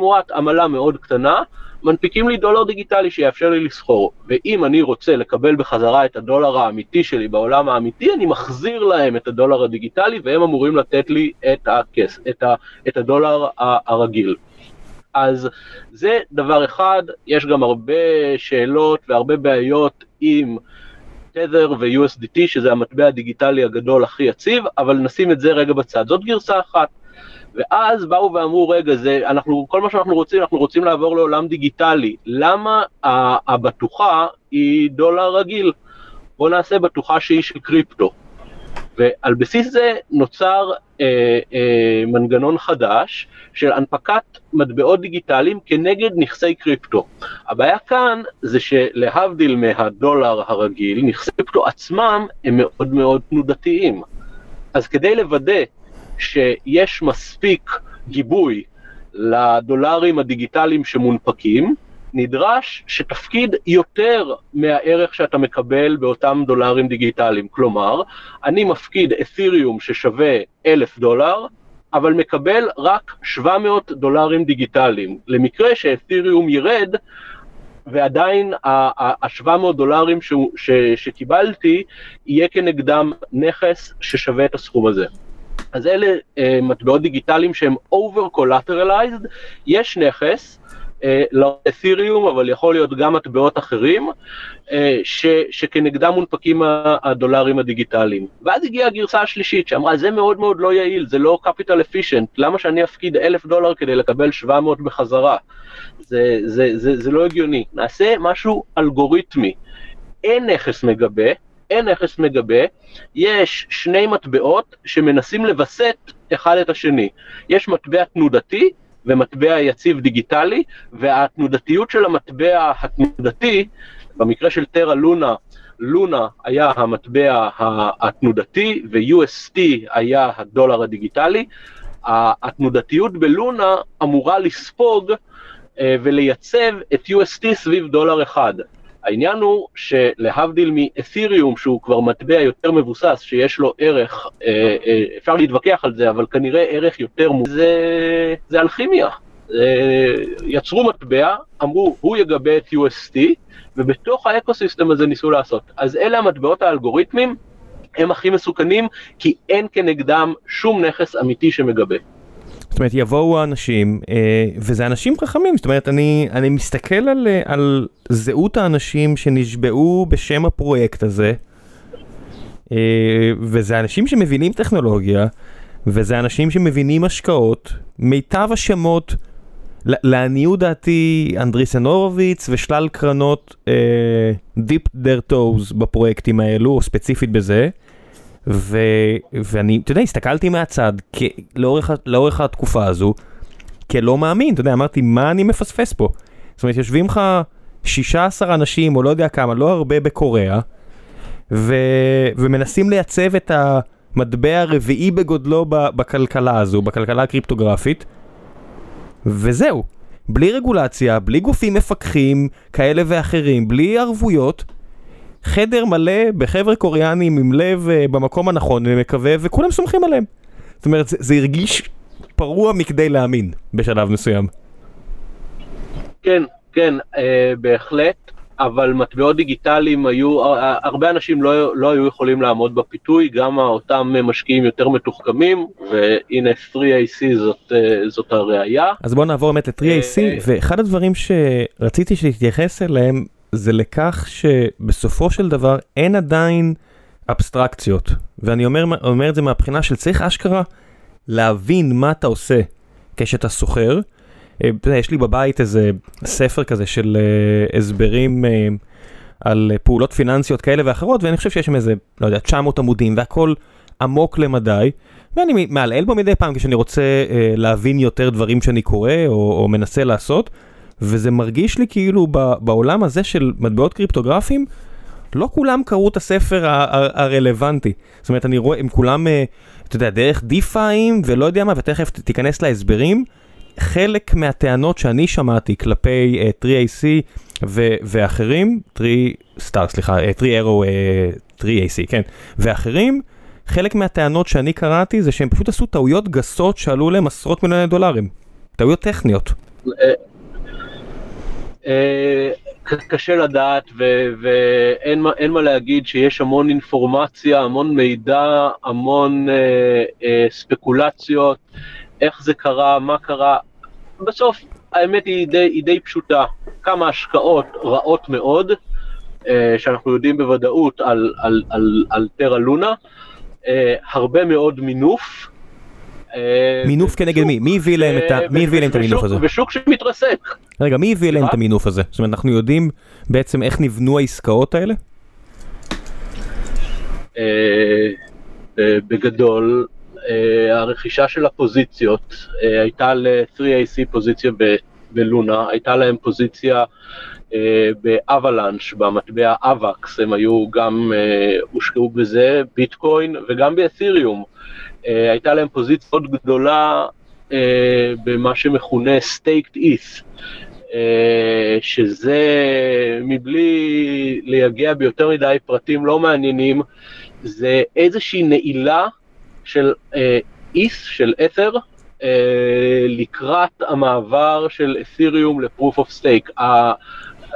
[SPEAKER 2] תמורת עמלה מאוד קטנה, מנפיקים לי דולר דיגיטלי שיאפשר לי לסחור, ואם אני רוצה לקבל בחזרה את הדולר האמיתי שלי בעולם האמיתי, אני מחזיר להם את הדולר הדיגיטלי והם אמורים לתת לי את, הכס, את, ה, את הדולר הרגיל. אז זה דבר אחד, יש גם הרבה שאלות והרבה בעיות עם תדר ו-USDT, שזה המטבע הדיגיטלי הגדול הכי יציב, אבל נשים את זה רגע בצד. זאת גרסה אחת. ואז באו ואמרו, רגע, זה, אנחנו, כל מה שאנחנו רוצים, אנחנו רוצים לעבור לעולם דיגיטלי. למה הבטוחה היא דולר רגיל? בואו נעשה בטוחה שהיא של קריפטו. ועל בסיס זה נוצר אה, אה, מנגנון חדש של הנפקת מטבעות דיגיטליים כנגד נכסי קריפטו. הבעיה כאן זה שלהבדיל מהדולר הרגיל, נכסי קריפטו עצמם הם מאוד מאוד תנודתיים. אז כדי לוודא שיש מספיק גיבוי לדולרים הדיגיטליים שמונפקים, נדרש שתפקיד יותר מהערך שאתה מקבל באותם דולרים דיגיטליים. כלומר, אני מפקיד אתיריום ששווה אלף דולר, אבל מקבל רק 700 דולרים דיגיטליים. למקרה שאתיריום ירד, ועדיין ה-700 דולרים ש, ש, שקיבלתי, יהיה כנגדם נכס ששווה את הסכום הזה. אז אלה uh, מטבעות דיגיטליים שהם over collateralized, יש נכס, אה, לאתיריום, אבל יכול להיות גם מטבעות אחרים, אה, ש, שכנגדם מונפקים הדולרים הדיגיטליים. ואז הגיעה הגרסה השלישית שאמרה, זה מאוד מאוד לא יעיל, זה לא capital efficient, למה שאני אפקיד אלף דולר כדי לקבל 700 בחזרה? זה, זה, זה, זה לא הגיוני. נעשה משהו אלגוריתמי. אין נכס מגבה, אין נכס מגבה, יש שני מטבעות שמנסים לווסת אחד את השני. יש מטבע תנודתי ומטבע יציב דיגיטלי, והתנודתיות של המטבע התנודתי, במקרה של טרה לונה, לונה היה המטבע התנודתי ו-UST היה הדולר הדיגיטלי. התנודתיות בלונה אמורה לספוג אה, ולייצב את UST סביב דולר אחד. העניין הוא שלהבדיל מאתיריום, שהוא כבר מטבע יותר מבוסס, שיש לו ערך, אה, אה, אפשר להתווכח על זה, אבל כנראה ערך יותר מובן, זה, זה אלכימיה. יצרו מטבע, אמרו, הוא יגבה את UST, ובתוך האקוסיסטם הזה ניסו לעשות. אז אלה המטבעות האלגוריתמים, הם הכי מסוכנים, כי אין כנגדם שום נכס אמיתי שמגבה.
[SPEAKER 1] זאת אומרת, יבואו האנשים, אה, וזה אנשים חכמים, זאת אומרת, אני, אני מסתכל על, אה, על זהות האנשים שנשבעו בשם הפרויקט הזה, אה, וזה אנשים שמבינים טכנולוגיה, וזה אנשים שמבינים השקעות, מיטב השמות, לעניות דעתי, אנדריסן הורוביץ ושלל קרנות dip their toes בפרויקטים האלו, או ספציפית בזה. ו, ואני, אתה יודע, הסתכלתי מהצד כ, לאורך, לאורך התקופה הזו, כלא מאמין, אתה יודע, אמרתי, מה אני מפספס פה? זאת אומרת, יושבים לך 16 אנשים, או לא יודע כמה, לא הרבה בקוריאה, ו, ומנסים לייצב את המטבע הרביעי בגודלו בכלכלה הזו, בכלכלה הקריפטוגרפית, וזהו. בלי רגולציה, בלי גופים מפקחים כאלה ואחרים, בלי ערבויות. חדר מלא בחבר'ה קוריאנים עם לב uh, במקום הנכון ומקווה, וכולם סומכים עליהם. זאת אומרת, זה, זה הרגיש פרוע מכדי להאמין בשלב מסוים.
[SPEAKER 2] כן, כן, אה, בהחלט, אבל מטבעות דיגיטליים היו, הרבה אנשים לא, לא היו יכולים לעמוד בפיתוי, גם אותם משקיעים יותר מתוחכמים, והנה 3AC זאת, אה, זאת הראייה.
[SPEAKER 1] אז בואו נעבור באמת ל-3AC, אה, ואחד הדברים שרציתי שתתייחס אליהם זה לכך שבסופו של דבר אין עדיין אבסטרקציות. ואני אומר, אומר את זה מהבחינה של צריך אשכרה להבין מה אתה עושה כשאתה סוחר. אה, יש לי בבית איזה ספר כזה של uh, הסברים uh, על פעולות פיננסיות כאלה ואחרות, ואני חושב שיש שם איזה, לא יודע, 900 עמודים והכל עמוק למדי. ואני מעלעל בו מדי פעם כשאני רוצה להבין יותר דברים שאני קורא או, או מנסה לעשות. וזה מרגיש לי כאילו בעולם הזה של מטבעות קריפטוגרפיים, לא כולם קראו את הספר הרלוונטי. זאת אומרת, אני רואה, הם כולם, אה, אתה יודע, דרך דיפאים ולא יודע מה, ותכף תיכנס להסברים. חלק מהטענות שאני שמעתי כלפי uh, 3AC ו- ואחרים, 3 סטאר, סליחה, 3 ארו, 3AC, כן, ואחרים, חלק מהטענות שאני קראתי זה שהם פשוט עשו טעויות גסות שעלו להם עשרות מיליוני דולרים. טעויות טכניות.
[SPEAKER 2] אה, קשה לדעת ואין מה להגיד שיש המון אינפורמציה, המון מידע, המון אה, אה, ספקולציות, איך זה קרה, מה קרה. בסוף האמת היא די, היא די פשוטה, כמה השקעות רעות מאוד, אה, שאנחנו יודעים בוודאות על, על, על, על טרה לונה, אה, הרבה מאוד מינוף,
[SPEAKER 1] מינוף כנגד מי? מי הביא להם את אה, המינוף הזה?
[SPEAKER 2] בשוק שמתרסק.
[SPEAKER 1] רגע, מי הביא להם את המינוף הזה? זאת אומרת, אנחנו יודעים בעצם איך נבנו העסקאות האלה?
[SPEAKER 2] אה, בגדול, הרכישה של הפוזיציות הייתה ל-3AC פוזיציה בלונה, הייתה להם פוזיציה באבלנש, במטבע אבקס, הם היו גם, הושקעו בזה, ביטקוין וגם באתיריום. אה, הייתה להם פוזיציה מאוד גדולה אה, במה שמכונה staked ETH, אה, שזה מבלי לייגע ביותר מדי פרטים לא מעניינים, זה איזושהי נעילה של ETH, של ether, לקראת המעבר של את'יריום ל proof of stake.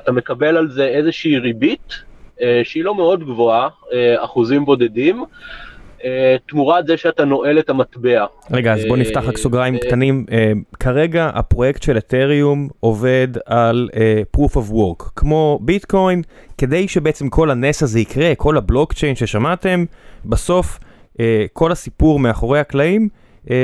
[SPEAKER 2] אתה מקבל על זה איזושהי ריבית שהיא לא מאוד גבוהה, אחוזים בודדים, תמורת זה שאתה נועל את המטבע.
[SPEAKER 1] רגע, אז בוא נפתח רק סוגריים קטנים. כרגע הפרויקט של אתריום עובד על proof of work, כמו ביטקוין, כדי שבעצם כל הנס הזה יקרה, כל הבלוקצ'יין ששמעתם, בסוף כל הסיפור מאחורי הקלעים.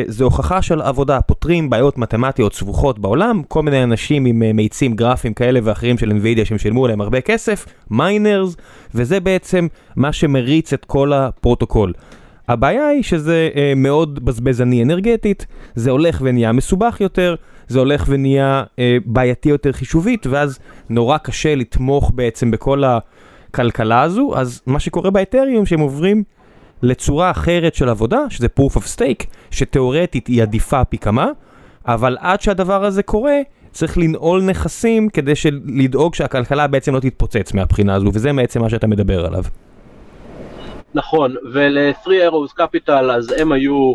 [SPEAKER 1] זה הוכחה של עבודה, פותרים בעיות מתמטיות סבוכות בעולם, כל מיני אנשים עם מאיצים גרפיים כאלה ואחרים של NVIDIA שהם שילמו עליהם הרבה כסף, miners, וזה בעצם מה שמריץ את כל הפרוטוקול. הבעיה היא שזה אה, מאוד בזבזני אנרגטית, זה הולך ונהיה מסובך יותר, זה הולך ונהיה אה, בעייתי יותר חישובית, ואז נורא קשה לתמוך בעצם בכל הכלכלה הזו, אז מה שקורה באתריום שהם עוברים לצורה אחרת של עבודה, שזה proof of stake, שתאורטית היא עדיפה פי כמה, אבל עד שהדבר הזה קורה, צריך לנעול נכסים כדי לדאוג שהכלכלה בעצם לא תתפוצץ מהבחינה הזו, וזה בעצם מה שאתה מדבר עליו.
[SPEAKER 2] נכון, ול-3 Arrows Capital אז הם היו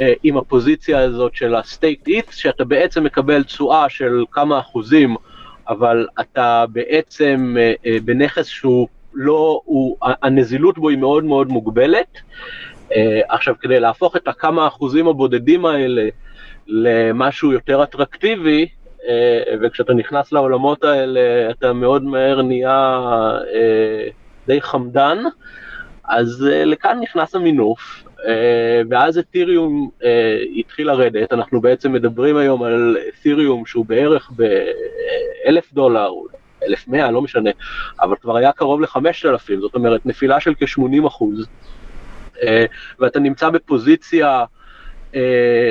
[SPEAKER 2] אה, עם הפוזיציה הזאת של ה-State It, שאתה בעצם מקבל תשואה של כמה אחוזים, אבל אתה בעצם אה, אה, בנכס שהוא לא, הוא, הנזילות בו היא מאוד מאוד מוגבלת. אה, עכשיו, כדי להפוך את הכמה אחוזים הבודדים האלה למשהו יותר אטרקטיבי, אה, וכשאתה נכנס לעולמות האלה אתה מאוד מהר נהיה אה, די חמדן, אז uh, לכאן נכנס המינוף, uh, ואז אתיריום uh, התחיל לרדת, אנחנו בעצם מדברים היום על אתיריום שהוא בערך באלף דולר, אלף מאה, לא משנה, אבל כבר היה קרוב לחמשת אלפים, זאת אומרת נפילה של כ-80 אחוז, uh, ואתה נמצא בפוזיציה uh,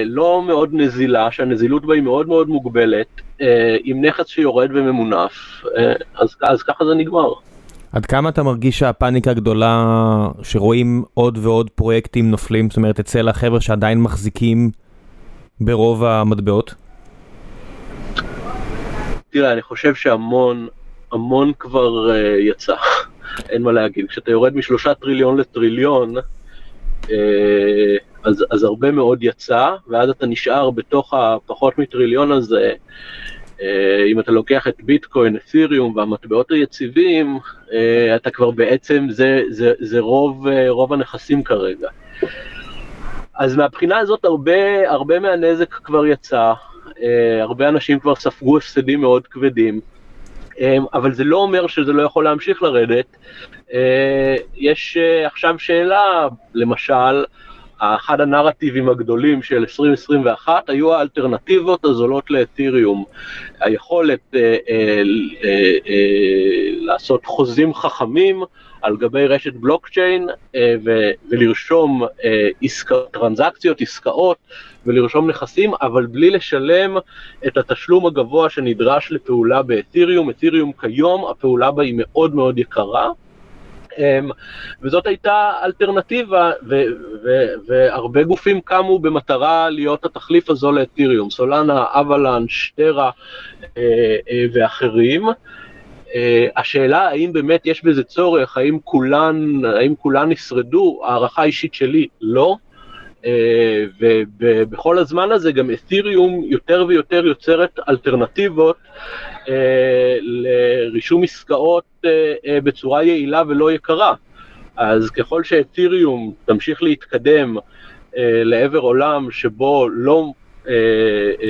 [SPEAKER 2] לא מאוד נזילה, שהנזילות בה היא מאוד מאוד מוגבלת, uh, עם נכס שיורד וממונף, uh, אז, אז ככה זה נגמר.
[SPEAKER 1] עד כמה אתה מרגיש שהפאניקה הגדולה שרואים עוד ועוד פרויקטים נופלים, זאת אומרת אצל החבר'ה שעדיין מחזיקים ברוב המטבעות?
[SPEAKER 2] תראה, אני חושב שהמון, המון כבר uh, יצא, אין מה להגיד. כשאתה יורד משלושה טריליון לטריליון, uh, אז, אז הרבה מאוד יצא, ואז אתה נשאר בתוך הפחות מטריליון הזה. אה, אם אתה לוקח את ביטקוין, את'יריום והמטבעות היציבים, אה, אתה כבר בעצם, זה, זה, זה רוב, אה, רוב הנכסים כרגע. אז מהבחינה הזאת הרבה, הרבה מהנזק כבר יצא, הרבה אנשים כבר ספגו הפסדים מאוד כבדים, אבל זה לא אומר שזה לא יכול להמשיך לרדת. יש עכשיו שאלה, למשל, אחד הנרטיבים הגדולים של 2021 היו האלטרנטיבות הזולות לאתיריום. היכולת אה, אה, אה, אה, לעשות חוזים חכמים על גבי רשת בלוקצ'יין אה, ו- ולרשום אה, עסקא, טרנזקציות, עסקאות ולרשום נכסים, אבל בלי לשלם את התשלום הגבוה שנדרש לפעולה באתיריום. אתיריום כיום, הפעולה בה היא מאוד מאוד יקרה. אמ, וזאת הייתה אלטרנטיבה, והרבה גופים קמו במטרה להיות התחליף הזו לאתיריום, סולנה, אבלנש, טרה אה, אה, ואחרים. אה, השאלה האם באמת יש בזה צורך, האם כולן, האם כולן ישרדו, הערכה אישית שלי לא. ובכל הזמן הזה גם אתיריום יותר ויותר יוצרת אלטרנטיבות אה, לרישום עסקאות אה, אה, בצורה יעילה ולא יקרה. אז ככל שאתיריום תמשיך להתקדם לעבר עולם שבו לא,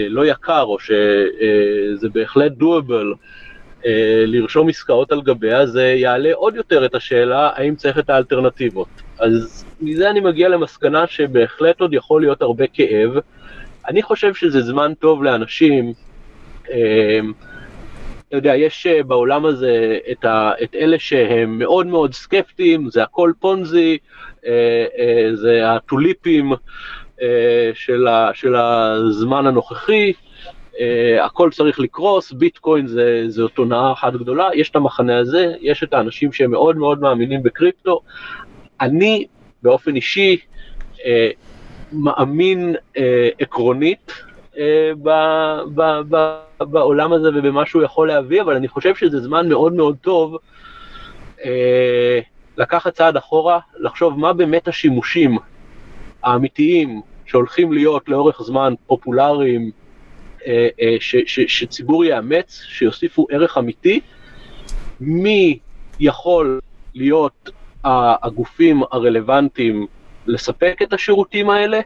[SPEAKER 2] לא יקר, או שזה בהחלט doable, לרשום עסקאות על גביה, זה יעלה עוד יותר את השאלה האם צריך את האלטרנטיבות. אז מזה אני מגיע למסקנה שבהחלט עוד יכול להיות הרבה כאב. אני חושב שזה זמן טוב לאנשים אתה יודע, יש אה, בעולם הזה את, ה, את אלה שהם מאוד מאוד סקפטיים, זה הכל פונזי, אה, אה, זה הטוליפים של, ה, של הזמן הנוכחי, הכל צריך לקרוס, ביטקוין זה, זאת הונאה אחת גדולה, יש את המחנה הזה, יש את האנשים שהם מאוד מאוד מאמינים בקריפטו. אני באופן אישי מאמין עקרונית ב, ב, ב, בעולם הזה ובמה שהוא יכול להביא, אבל אני חושב שזה זמן מאוד מאוד טוב אה, לקחת צעד אחורה, לחשוב מה באמת השימושים האמיתיים שהולכים להיות לאורך זמן פופולריים, אה, אה, ש, ש, שציבור יאמץ, שיוסיפו ערך אמיתי, מי יכול להיות הגופים הרלוונטיים לספק את השירותים האלה,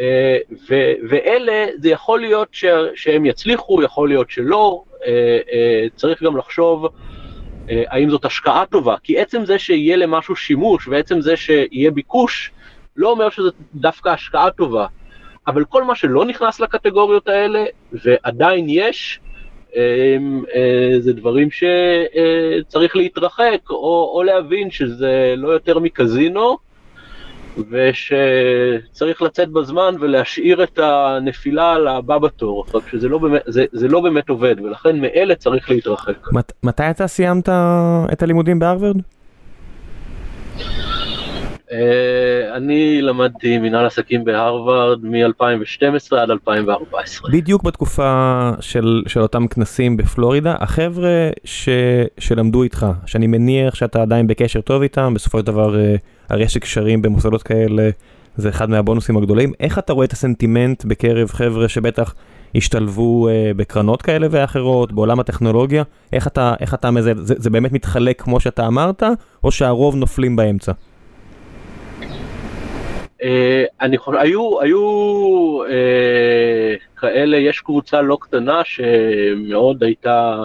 [SPEAKER 2] אה, ו- ואלה, זה יכול להיות ש- שהם יצליחו, יכול להיות שלא, אה, אה, צריך גם לחשוב האם זאת השקעה טובה, כי עצם זה שיהיה למשהו שימוש ועצם זה שיהיה ביקוש, לא אומר שזו דווקא השקעה טובה. אבל כל מה שלא נכנס לקטגוריות האלה, ועדיין יש, זה דברים שצריך להתרחק, או, או להבין שזה לא יותר מקזינו, ושצריך לצאת בזמן ולהשאיר את הנפילה לבא בתור, רק שזה לא באמת, זה, זה לא באמת עובד, ולכן מאלה צריך להתרחק.
[SPEAKER 1] מת, מתי אתה סיימת את הלימודים בהרווארד?
[SPEAKER 2] Uh, אני למדתי מנהל עסקים בהרווארד מ-2012 עד 2014.
[SPEAKER 1] בדיוק בתקופה של, של אותם כנסים בפלורידה, החבר'ה ש, שלמדו איתך, שאני מניח שאתה עדיין בקשר טוב איתם, בסופו של דבר uh, הרשת קשרים במוסדות כאלה זה אחד מהבונוסים הגדולים. איך אתה רואה את הסנטימנט בקרב חבר'ה שבטח השתלבו uh, בקרנות כאלה ואחרות, בעולם הטכנולוגיה? איך אתה, איך אתה מזה, זה, זה באמת מתחלק כמו שאתה אמרת, או שהרוב נופלים באמצע?
[SPEAKER 2] אה, אני חושב, היו, היו אה, כאלה, יש קבוצה לא קטנה שמאוד הייתה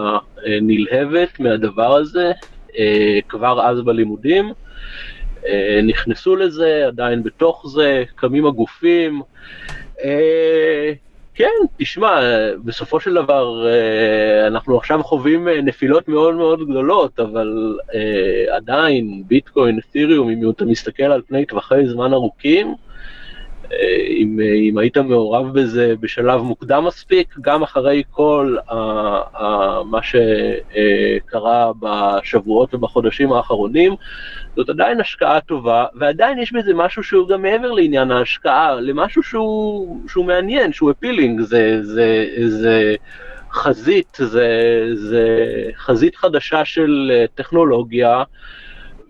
[SPEAKER 2] אה, נלהבת מהדבר הזה, אה, כבר אז בלימודים. אה, נכנסו לזה, עדיין בתוך זה, קמים הגופים. כן, תשמע, בסופו של דבר אה, אנחנו עכשיו חווים אה, נפילות מאוד מאוד גדולות, אבל אה, עדיין ביטקוין, אתיריום, אם אתה מסתכל על פני טווחי זמן ארוכים, אם, אם היית מעורב בזה בשלב מוקדם מספיק, גם אחרי כל ה, ה, מה שקרה בשבועות ובחודשים האחרונים, זאת עדיין השקעה טובה, ועדיין יש בזה משהו שהוא גם מעבר לעניין ההשקעה, למשהו שהוא, שהוא מעניין, שהוא אפילינג, זה, זה, זה חזית, זה, זה חזית חדשה של טכנולוגיה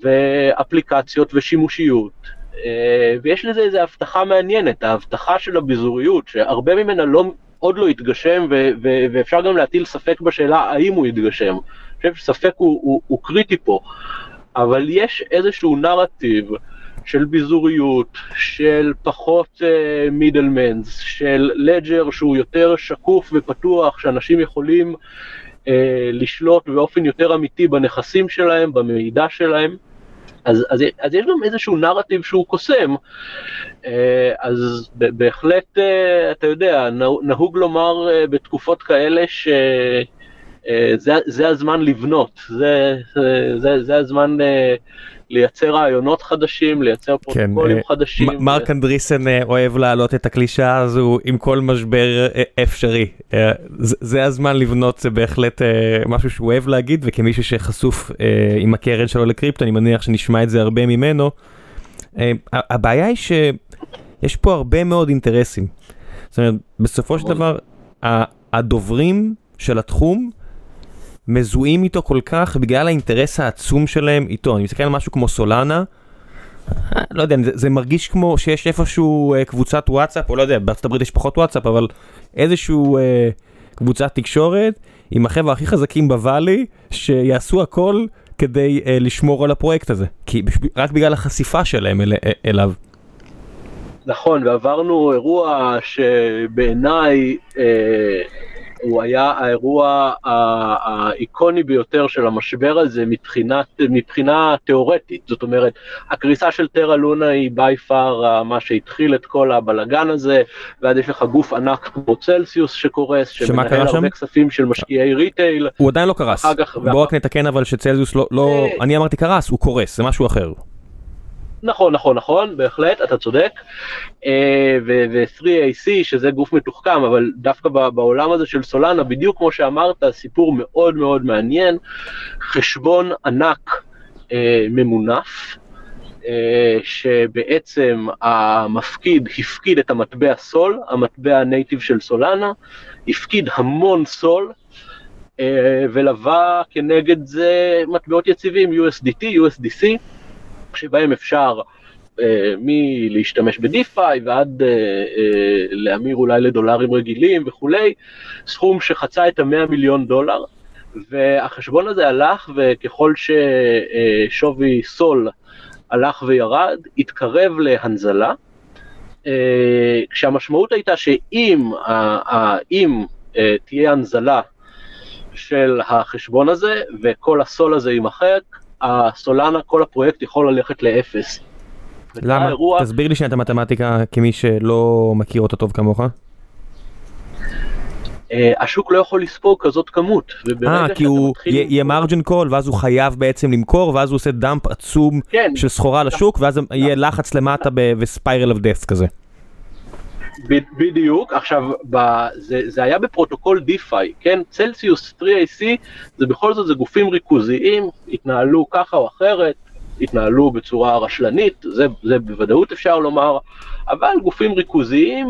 [SPEAKER 2] ואפליקציות ושימושיות. אה, ויש לזה איזו הבטחה מעניינת, ההבטחה של הביזוריות, שהרבה ממנה לא, עוד לא התגשם, ו- ו- ואפשר גם להטיל ספק בשאלה האם הוא יתגשם. אני חושב שספק הוא, הוא, הוא קריטי פה, אבל יש איזשהו נרטיב של ביזוריות, של פחות מידלמנס, uh, של לג'ר שהוא יותר שקוף ופתוח, שאנשים יכולים uh, לשלוט באופן יותר אמיתי בנכסים שלהם, במידע שלהם. אז, אז, אז יש גם איזשהו נרטיב שהוא קוסם, אה, אז בהחלט, אה, אתה יודע, נהוג לומר אה, בתקופות כאלה שזה הזמן לבנות, זה, זה, זה הזמן לייצר רעיונות חדשים, לייצר כן, פרוטוקולים כן, חדשים.
[SPEAKER 1] מרק ו... אנדריסן אוהב להעלות את הקלישאה הזו עם כל משבר אפשרי. זה, זה הזמן לבנות, זה בהחלט משהו שהוא אוהב להגיד, וכמישהו שחשוף עם הקרן שלו לקריפטו, אני מניח שנשמע את זה הרבה ממנו. הבעיה היא שיש פה הרבה מאוד אינטרסים. זאת אומרת, בסופו של דבר, הדוברים של התחום, מזוהים איתו כל כך בגלל האינטרס העצום שלהם איתו. אני מסתכל על משהו כמו סולנה, לא יודע, זה, זה מרגיש כמו שיש איפשהו אה, קבוצת וואטסאפ, או לא יודע, בארצות הברית יש פחות וואטסאפ, אבל איזשהו אה, קבוצת תקשורת עם החבר'ה הכי חזקים בוואלי, שיעשו הכל כדי אה, לשמור על הפרויקט הזה, כי רק בגלל החשיפה שלהם אל, אה, אליו.
[SPEAKER 2] נכון, ועברנו אירוע שבעיניי אה, הוא היה האירוע האיקוני ביותר של המשבר הזה מבחינת, מבחינה תיאורטית. זאת אומרת, הקריסה של טרה לונה היא בי פאר מה שהתחיל את כל הבלגן הזה, ואז יש לך גוף ענק כמו צלסיוס שקורס, שמנהל הרבה שם? כספים של משקיעי retail.
[SPEAKER 1] הוא עדיין לא קרס. בוא רק נתקן אבל שצלסיוס לא, לא, אה, אני אמרתי קרס, הוא קורס, זה משהו אחר.
[SPEAKER 2] נכון, נכון, נכון, בהחלט, אתה צודק. אה, ו-3AC, שזה גוף מתוחכם, אבל דווקא בעולם הזה של סולנה, בדיוק כמו שאמרת, סיפור מאוד מאוד מעניין, חשבון ענק אה, ממונף, אה, שבעצם המפקיד הפקיד את המטבע סול, המטבע הנייטיב של סולנה, הפקיד המון סול, ולווה כנגד זה מטבעות יציבים, USDT, USDC, שבהם אפשר אה, מלהשתמש בדיפיי ועד אה, אה, להמיר אולי לדולרים רגילים וכולי, סכום שחצה את המאה מיליון דולר, והחשבון הזה הלך וככל ששווי סול הלך וירד, התקרב להנזלה, כשהמשמעות הייתה שאם אם, תהיה הנזלה של החשבון הזה וכל הסול הזה יימחק, הסולנה, כל הפרויקט יכול ללכת לאפס.
[SPEAKER 1] למה? אירוע... תסביר לי שנייה את המתמטיקה כמי שלא מכיר אותה טוב כמוך.
[SPEAKER 2] Uh, השוק לא יכול לספוג כזאת כמות.
[SPEAKER 1] אה, כי הוא יהיה מרג'ן קול ואז הוא חייב בעצם למכור ואז הוא עושה דאמפ עצום כן. של סחורה לשוק ואז יהיה לחץ למטה ו spiral of death כזה.
[SPEAKER 2] בדיוק, עכשיו ב, זה, זה היה בפרוטוקול DeFi, כן? צלסיוס 3AC זה בכל זאת זה גופים ריכוזיים, התנהלו ככה או אחרת, התנהלו בצורה רשלנית, זה, זה בוודאות אפשר לומר, אבל גופים ריכוזיים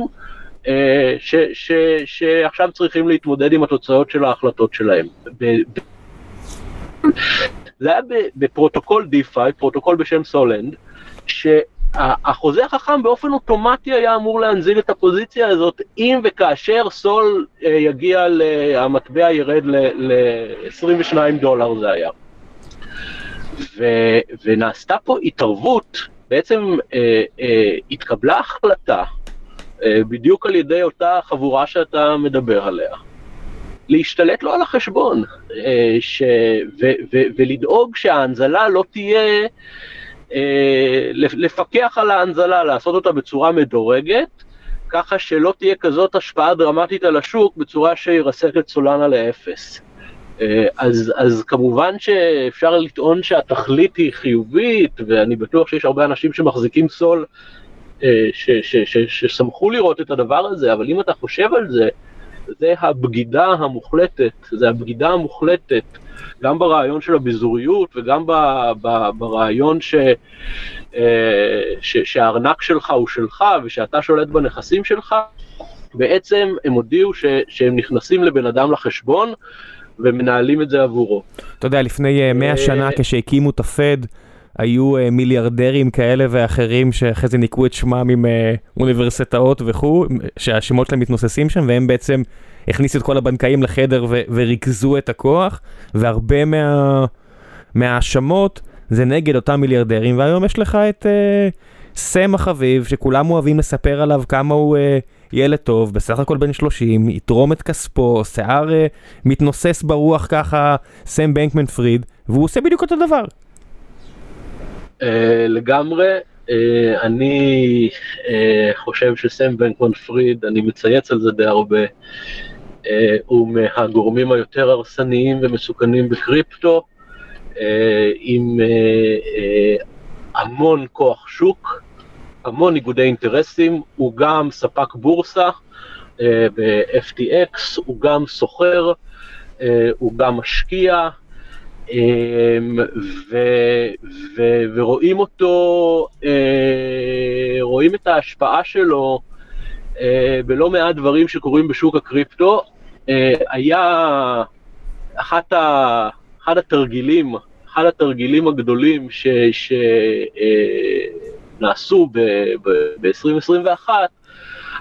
[SPEAKER 2] אה, ש, ש, שעכשיו צריכים להתמודד עם התוצאות של ההחלטות שלהם. ב, ב, זה היה בפרוטוקול DeFi, פרוטוקול בשם סולנד, ש... החוזה החכם באופן אוטומטי היה אמור להנזיל את הפוזיציה הזאת אם וכאשר סול אה, יגיע, המטבע ירד ל-22 דולר זה היה. ו, ונעשתה פה התערבות, בעצם אה, אה, התקבלה החלטה אה, בדיוק על ידי אותה חבורה שאתה מדבר עליה, להשתלט לו על החשבון, אה, ש, ו, ו, ולדאוג שההנזלה לא תהיה לפקח על ההנזלה, לעשות אותה בצורה מדורגת, ככה שלא תהיה כזאת השפעה דרמטית על השוק בצורה שירסק את סולנה לאפס. אה, אז, אז כמובן שאפשר לטעון שהתכלית היא חיובית, ואני בטוח שיש הרבה אנשים שמחזיקים סול אה, ששמחו לראות את הדבר הזה, אבל אם אתה חושב על זה, זה הבגידה המוחלטת, זה הבגידה המוחלטת גם ברעיון של הביזוריות וגם ב, ב, ברעיון ש, אה, ש, שהארנק שלך הוא שלך ושאתה שולט בנכסים שלך, בעצם הם הודיעו ש, שהם נכנסים לבן אדם לחשבון ומנהלים את זה עבורו.
[SPEAKER 1] אתה יודע, לפני 100 אה, שנה כשהקימו את הפד, היו uh, מיליארדרים כאלה ואחרים שאחרי זה ניקו את שמם עם uh, אוניברסיטאות וכו', שהשמות שלהם מתנוססים שם, והם בעצם הכניסו את כל הבנקאים לחדר ו- וריכזו את הכוח, והרבה מה... מההאשמות זה נגד אותם מיליארדרים, והיום יש לך את uh, סם החביב, שכולם אוהבים לספר עליו כמה הוא uh, ילד טוב, בסך הכל בן 30, יתרום את כספו, שיער uh, מתנוסס ברוח ככה, סם בנקמן פריד, והוא עושה בדיוק אותו דבר.
[SPEAKER 2] אה, לגמרי. Uh, אני uh, חושב שסם בנקמן פריד, אני מצייץ על זה די הרבה, uh, הוא מהגורמים היותר הרסניים ומסוכנים בקריפטו, uh, עם uh, uh, המון כוח שוק, המון ניגודי אינטרסים, הוא גם ספק בורסה uh, ב-FTX, הוא גם סוחר, uh, הוא גם משקיע, ו, ו, ורואים אותו, אה, רואים את ההשפעה שלו אה, בלא מעט דברים שקורים בשוק הקריפטו. אה, היה אחת ה, אחד התרגילים, אחד התרגילים הגדולים שנעשו ב-2021,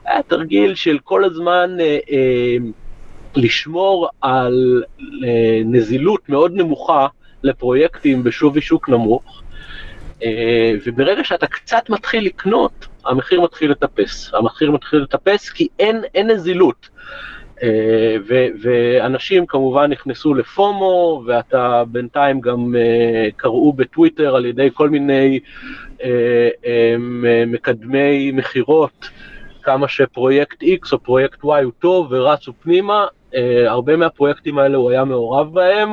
[SPEAKER 2] היה תרגיל של כל הזמן לשמור על אה, נזילות מאוד נמוכה לפרויקטים בשווי שוק נמוך, אה, וברגע שאתה קצת מתחיל לקנות, המחיר מתחיל לטפס. המחיר מתחיל לטפס כי אין, אין נזילות. אה, ו, ואנשים כמובן נכנסו לפומו, ואתה בינתיים גם קראו בטוויטר על ידי כל מיני מקדמי מכירות, כמה שפרויקט X או פרויקט Y הוא טוב ורצו פנימה, אה, הרבה מהפרויקטים האלה הוא היה מעורב בהם,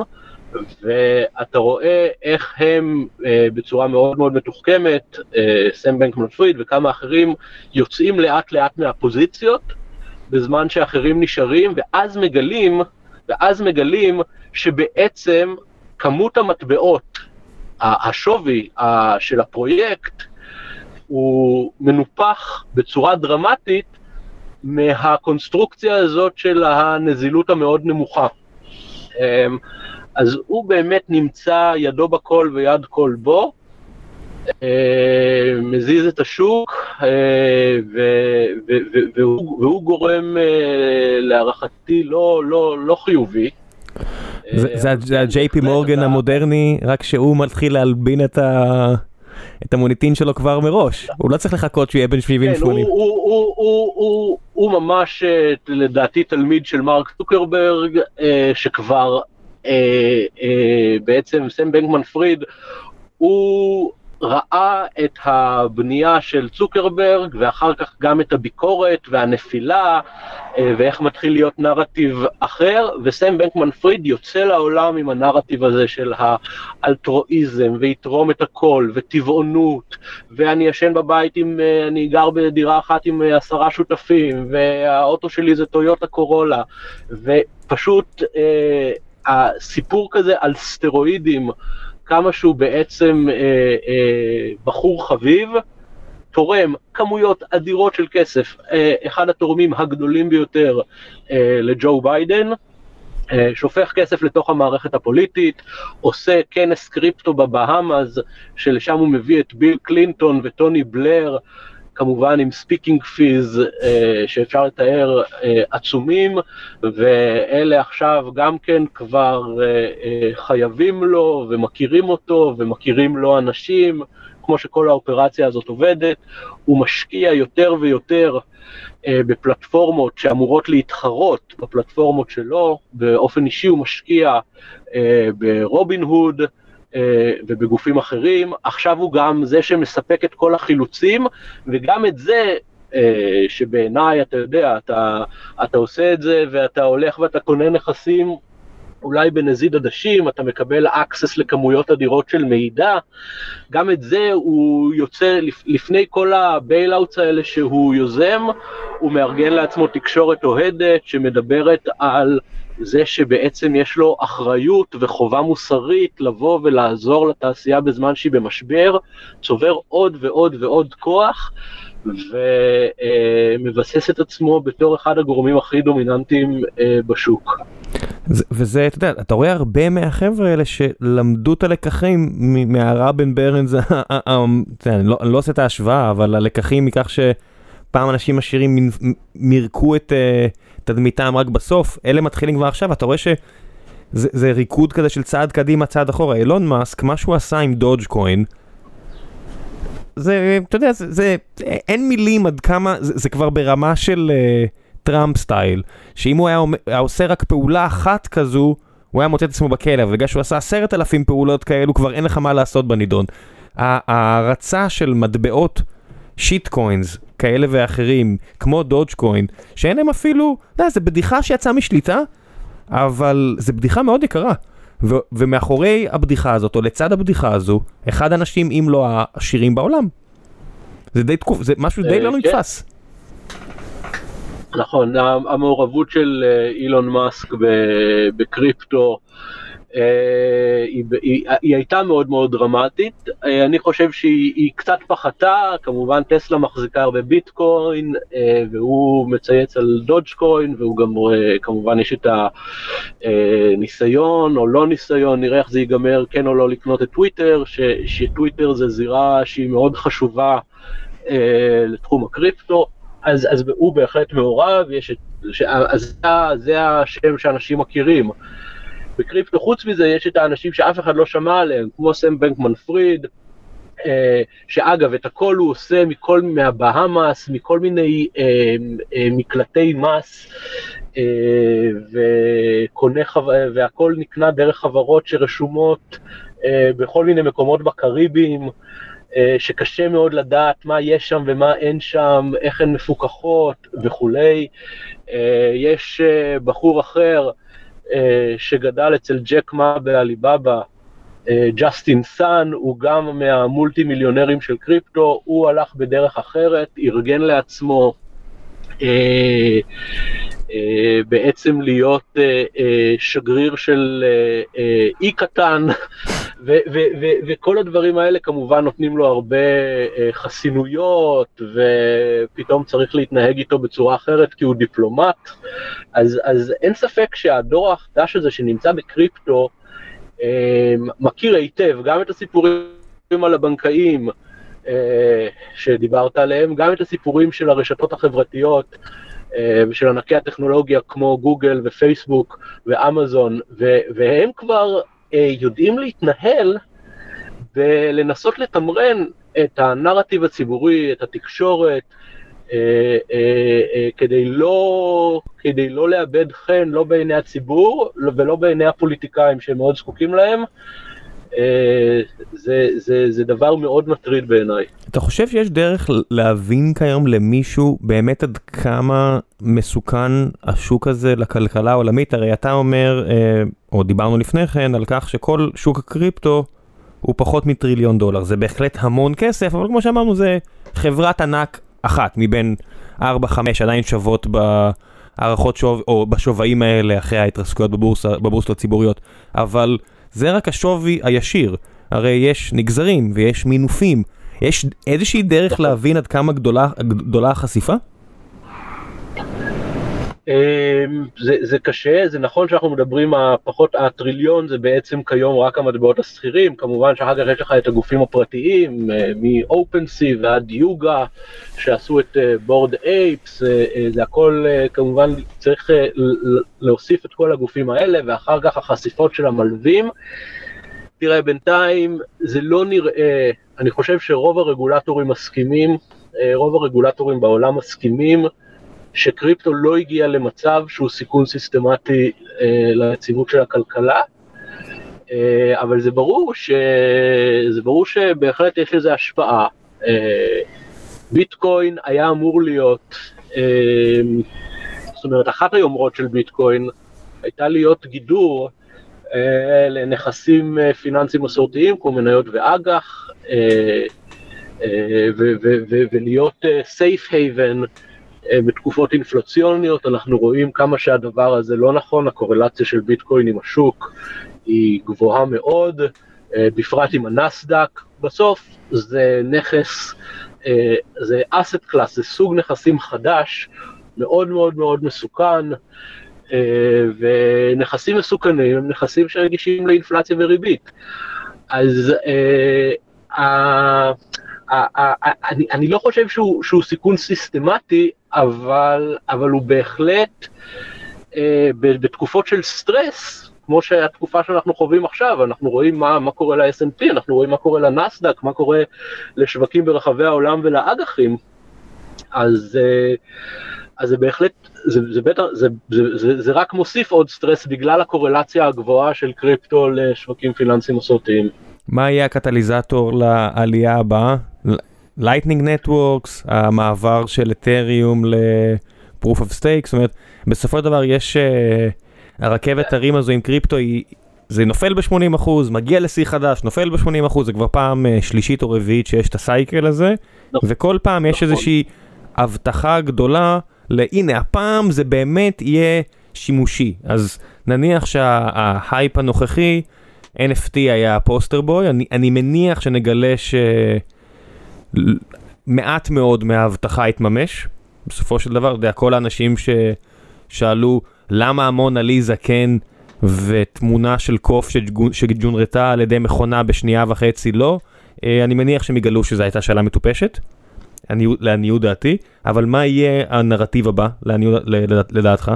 [SPEAKER 2] ואתה רואה איך הם אה, בצורה מאוד מאוד מתוחכמת, אה, סם בנקמן פריד וכמה אחרים, יוצאים לאט לאט מהפוזיציות, בזמן שאחרים נשארים, ואז מגלים, ואז מגלים שבעצם כמות המטבעות, השווי של הפרויקט, הוא מנופח בצורה דרמטית מהקונסטרוקציה הזאת של הנזילות המאוד נמוכה. אמ, אז הוא באמת נמצא ידו בכל ויד כל בו, אמ, מזיז את השוק, אה, והוא, והוא גורם אה, להערכתי לא, לא, לא חיובי.
[SPEAKER 1] זה ה-JP אה, מורגן המודרני, רק שהוא מתחיל להלבין את ה... את המוניטין שלו כבר מראש, הוא לא צריך לחכות שהוא יהיה בן 70-80. כן, הוא,
[SPEAKER 2] הוא, הוא, הוא, הוא ממש לדעתי תלמיד של מרק צוקרברג, שכבר בעצם סם בנקמן פריד, הוא ראה את הבנייה של צוקרברג ואחר כך גם את הביקורת והנפילה אה, ואיך מתחיל להיות נרטיב אחר וסם בנקמן פריד יוצא לעולם עם הנרטיב הזה של האלטרואיזם ויתרום את הכל וטבעונות ואני ישן בבית עם, אה, אני גר בדירה אחת עם אה, עשרה שותפים והאוטו שלי זה טויוטה קורולה ופשוט אה, הסיפור כזה על סטרואידים כמה שהוא בעצם אה, אה, בחור חביב, תורם כמויות אדירות של כסף, אה, אחד התורמים הגדולים ביותר אה, לג'ו ביידן, אה, שופך כסף לתוך המערכת הפוליטית, עושה כנס קריפטו בבהאמאז, שלשם הוא מביא את ביל קלינטון וטוני בלר, כמובן עם speaking fees אה, שאפשר לתאר אה, עצומים, ואלה עכשיו גם כן כבר אה, אה, חייבים לו ומכירים אותו ומכירים לו אנשים, כמו שכל האופרציה הזאת עובדת, הוא משקיע יותר ויותר אה, בפלטפורמות שאמורות להתחרות בפלטפורמות שלו, באופן אישי הוא משקיע אה, ברובין הוד, ובגופים אחרים, עכשיו הוא גם זה שמספק את כל החילוצים, וגם את זה, אה, שבעיניי, אתה יודע, אתה, אתה עושה את זה ואתה הולך ואתה קונה נכסים אולי בנזיד עדשים, אתה מקבל access לכמויות אדירות של מידע, גם את זה הוא יוצא, לפני כל ה bailouts האלה שהוא יוזם, הוא מארגן לעצמו תקשורת אוהדת שמדברת על זה שבעצם יש לו אחריות וחובה מוסרית לבוא ולעזור לתעשייה בזמן שהיא במשבר, צובר עוד ועוד ועוד כוח. ומבסס את עצמו בתור אחד הגורמים הכי דומיננטיים אה, בשוק.
[SPEAKER 1] וזה, אתה יודע, אתה רואה הרבה מהחבר'ה האלה שלמדו את הלקחים מהרע בן ברנס, אני לא, לא עושה את ההשוואה, אבל הלקחים מכך שפעם אנשים עשירים מירקו את... Uh, תדמיתם רק בסוף, אלה מתחילים כבר עכשיו, אתה רואה שזה ריקוד כזה של צעד קדימה, צעד אחורה. אילון מאסק, מה שהוא עשה עם דודג' קוין, זה, אתה יודע, זה, זה, אין מילים עד כמה, זה, זה כבר ברמה של uh, טראמפ style, שאם הוא היה, היה עושה רק פעולה אחת כזו, הוא היה מוצא את עצמו בכלא, ובגלל שהוא עשה עשרת אלפים פעולות כאלו, כבר אין לך מה לעשות בנידון. ההערצה של מטבעות shit coins כאלה ואחרים, כמו דודג' קוין, שאין להם אפילו, אתה יודע, זה בדיחה שיצאה משליטה, אבל זה בדיחה מאוד יקרה. ו- ומאחורי הבדיחה הזאת, או לצד הבדיחה הזו, אחד האנשים, אם לא העשירים בעולם. זה די תקוף, זה משהו די לא אה, כן. נתפס.
[SPEAKER 2] נכון, המעורבות של אה, אילון מאסק בקריפטו, היא, היא, היא הייתה מאוד מאוד דרמטית, אה, אני חושב שהיא קצת פחתה, כמובן טסלה מחזיקה הרבה ביטקוין, אה, והוא מצייץ על דודג'קוין, והוא גם כמובן יש את הניסיון או לא ניסיון, נראה איך זה ייגמר, כן או לא לקנות את טוויטר, ש, שטוויטר זה זירה שהיא מאוד חשובה לתחום הקריפטו. אז, אז הוא בהחלט מעורב, יש את, אז זה השם שאנשים מכירים. בקריפטו חוץ מזה יש את האנשים שאף אחד לא שמע עליהם, כמו סם בנקמן פריד, אה, שאגב את הכל הוא עושה מכל מהבהאמאס, מכל מיני אה, אה, מקלטי מס, אה, וקונה, והכל נקנה דרך חברות שרשומות אה, בכל מיני מקומות בקריביים. אה, שקשה מאוד לדעת מה יש שם ומה אין שם, איך הן מפוקחות וכולי. אה, יש אה, בחור אחר שגדל אצל ג'ק מה בעליבאבא, אה, ג'סטין סאן, הוא גם מהמולטי מיליונרים של קריפטו, הוא הלך בדרך אחרת, ארגן לעצמו אה, אה, בעצם להיות אה, אה, שגריר של אה, אה, אי קטן, ו- ו- ו- וכל הדברים האלה כמובן נותנים לו הרבה אה, חסינויות, ופתאום צריך להתנהג איתו בצורה אחרת כי הוא דיפלומט, אז, אז אין ספק שהדור החדש הזה שנמצא בקריפטו, אה, מכיר היטב גם את הסיפורים על הבנקאים, אה, שדיברת עליהם, גם את הסיפורים של הרשתות החברתיות, ושל ענקי הטכנולוגיה כמו גוגל ופייסבוק ואמזון, והם כבר יודעים להתנהל ולנסות לתמרן את הנרטיב הציבורי, את התקשורת, אה, אה, אה, כדי לא, כדי לא לאבד חן, לא בעיני הציבור ולא בעיני הפוליטיקאים שהם מאוד זקוקים להם. זה, זה, זה דבר מאוד מטריד בעיניי.
[SPEAKER 1] אתה חושב שיש דרך להבין כיום למישהו באמת עד כמה מסוכן השוק הזה לכלכלה העולמית? הרי אתה אומר, או דיברנו לפני כן, על כך שכל שוק הקריפטו הוא פחות מטריליון דולר. זה בהחלט המון כסף, אבל כמו שאמרנו, זה חברת ענק אחת מבין 4-5 עדיין שוות בהערכות שוב, או בשווים האלה אחרי ההתרסקויות בבורסה, בבורסות הציבוריות, אבל זה רק השווי הישיר. הרי יש נגזרים ויש מינופים. יש איזושהי דרך נכון. להבין עד כמה גדולה, גדולה החשיפה?
[SPEAKER 2] אמ, זה, זה קשה, זה נכון שאנחנו מדברים, פחות הטריליון זה בעצם כיום רק המטבעות השכירים, כמובן שאחר כך יש לך את הגופים הפרטיים, אה, מ-OpenSea ועד יוגה, שעשו את בורד אה, אייפס, אה, זה הכל כמובן צריך להוסיף את כל הגופים האלה, ואחר כך החשיפות של המלווים. תראה, בינתיים זה לא נראה, אני חושב שרוב הרגולטורים מסכימים, רוב הרגולטורים בעולם מסכימים, שקריפטו לא הגיע למצב שהוא סיכון סיסטמטי אה, ליציבות של הכלכלה, אה, אבל זה ברור, ש... זה ברור שבהחלט יש לזה השפעה. אה, ביטקוין היה אמור להיות, אה, זאת אומרת, אחת היומרות של ביטקוין הייתה להיות גידור אה, לנכסים אה, פיננסיים מסורתיים כמו מניות ואג"ח, אה, אה, ולהיות סייף הייבן אה, בתקופות אינפלציוניות אנחנו רואים כמה שהדבר הזה לא נכון, הקורלציה של ביטקוין עם השוק היא גבוהה מאוד, אה, בפרט עם הנסדק, בסוף זה נכס, אה, זה asset class, זה סוג נכסים חדש, מאוד מאוד מאוד מסוכן, ונכסים מסוכנים הם נכסים שרגישים לאינפלציה וריבית. אז אני, לא חושב שהוא סיכון סיסטמטי, אבל, אבל הוא בהחלט, אה, בתקופות של סטרס, כמו שהתקופה שאנחנו חווים עכשיו, אנחנו רואים מה, מה קורה ל-S&P, אנחנו רואים מה קורה לנסדק, מה קורה לשווקים ברחבי העולם ולאג"חים, אז, אה, אז זה בהחלט, זה, זה, בטח, זה, זה, זה, זה רק מוסיף עוד סטרס בגלל הקורלציה הגבוהה של קריפטו לשווקים פיננסיים מסורתיים.
[SPEAKER 1] מה יהיה הקטליזטור לעלייה הבאה? Lightning Networks, המעבר של אתריום ל-Proof of Stake, זאת אומרת, בסופו של דבר יש, uh, הרכבת הרים הזו עם קריפטו, היא, זה נופל ב-80%, מגיע לשיא חדש, נופל ב-80%, זה כבר פעם uh, שלישית או רביעית שיש את ה cycle הזה, נכון. וכל פעם יש נכון. איזושהי הבטחה גדולה, להנה, הפעם זה באמת יהיה שימושי. אז נניח שההייפ הנוכחי, NFT היה ה poster boy, אני, אני מניח שנגלה ש... מעט מאוד מההבטחה התממש. בסופו של דבר, אתה יודע, כל האנשים ששאלו למה המונה ליזה כן ותמונה של קוף שג'ונרתה על ידי מכונה בשנייה וחצי לא, אה, אני מניח שהם יגלו שזו הייתה שאלה מטופשת, לעניות דעתי, אבל מה יהיה הנרטיב הבא, לדעתך?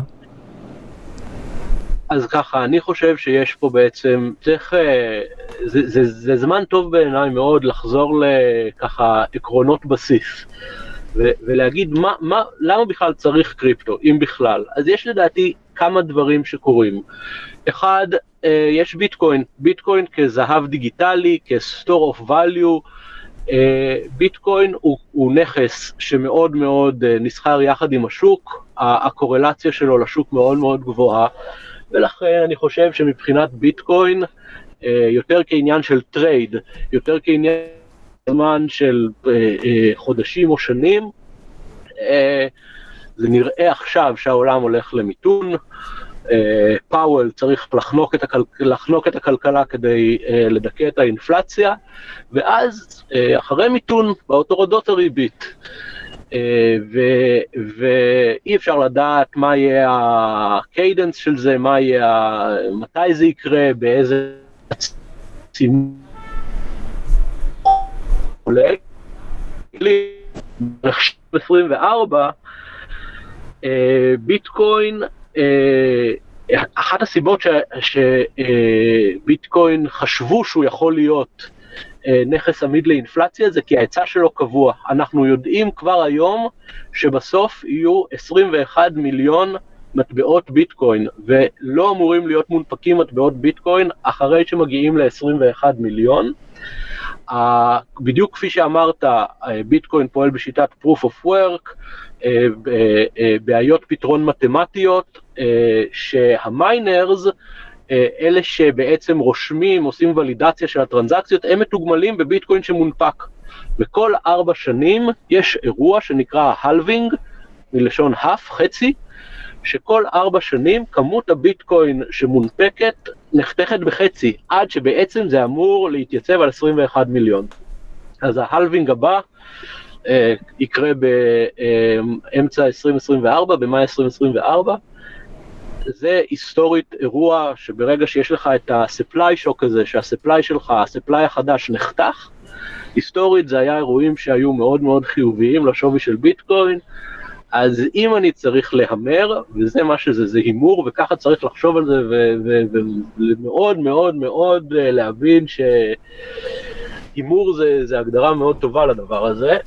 [SPEAKER 2] אז ככה, אני חושב שיש פה בעצם, צריך, אה, זה, זה, זה זמן טוב בעיניי מאוד לחזור לככה עקרונות בסיס. ו- ולהגיד מה, מה, למה בכלל צריך קריפטו, אם בכלל. אז יש לדעתי כמה דברים שקורים. אחד, אה, יש ביטקוין, ביטקוין כזהב דיגיטלי, כ-store of value, אה, ביטקוין הוא, הוא נכס שמאוד מאוד נסחר יחד עם השוק, הקורלציה שלו לשוק מאוד מאוד גבוהה. ולכן אני חושב שמבחינת ביטקוין, אה, יותר כעניין של trade, יותר כעניין זמן של אה, אה, חודשים או שנים, זה נראה עכשיו שהעולם הולך למיתון, פאוול צריך לחנוק את, הכל, לחנוק את הכלכלה כדי לדכא את האינפלציה, ואז אחרי מיתון באות הורדות הריבית. אה, ואי אפשר לדעת מה יהיה ה cadence של זה, מה יהיה, מתי זה יקרה, באיזה... עולה. 24 ביטקוין, אחת הסיבות שביטקוין חשבו שהוא יכול להיות נכס עמיד לאינפלציה זה כי ההיצע שלו קבוע. אנחנו יודעים כבר היום שבסוף יהיו 21 מיליון מטבעות ביטקוין, ולא אמורים להיות מונפקים מטבעות ביטקוין אחרי שמגיעים ל-21 מיליון. בדיוק כפי שאמרת, ביטקוין פועל בשיטת proof of work, uh, בעיות פתרון מתמטיות, שהמיינרס, אלה שבעצם רושמים, עושים ולידציה של הטרנזקציות, הם מתוגמלים בביטקוין שמונפק. וכל ארבע שנים יש אירוע שנקרא הלווינג, מלשון האף, חצי, שכל ארבע שנים כמות הביטקוין שמונפקת נחתכת בחצי, עד שבעצם זה אמור להתייצב על 21 מיליון. אז ההלווינג הבא אה, יקרה באמצע 2024, במאי 2024. זה היסטורית אירוע שברגע שיש לך את ה-supply shock הזה, שה-supply שלך, ה-supply החדש נחתך, היסטורית זה היה אירועים שהיו מאוד מאוד חיוביים לשווי של ביטקוין, אז אם אני צריך להמר, וזה מה שזה, זה הימור, וככה צריך לחשוב על זה, ומאוד מאוד מאוד אה, להבין שהימור זה, זה הגדרה מאוד טובה לדבר הזה,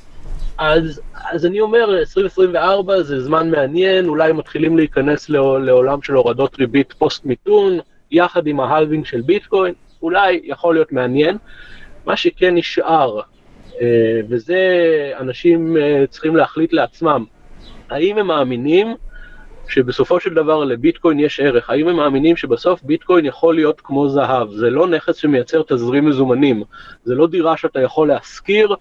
[SPEAKER 2] אז, אז אני אומר, 2024 זה זמן מעניין, אולי מתחילים להיכנס לעולם של הורדות ריבית פוסט מיתון, יחד עם ה halving של ביטקוין, אולי יכול להיות מעניין. מה שכן נשאר, אה, וזה אנשים אה, צריכים להחליט לעצמם, האם הם מאמינים שבסופו של דבר לביטקוין יש ערך? האם הם מאמינים שבסוף ביטקוין יכול להיות כמו זהב? זה לא נכס שמייצר תזרים מזומנים, זה לא דירה שאתה יכול להשכיר,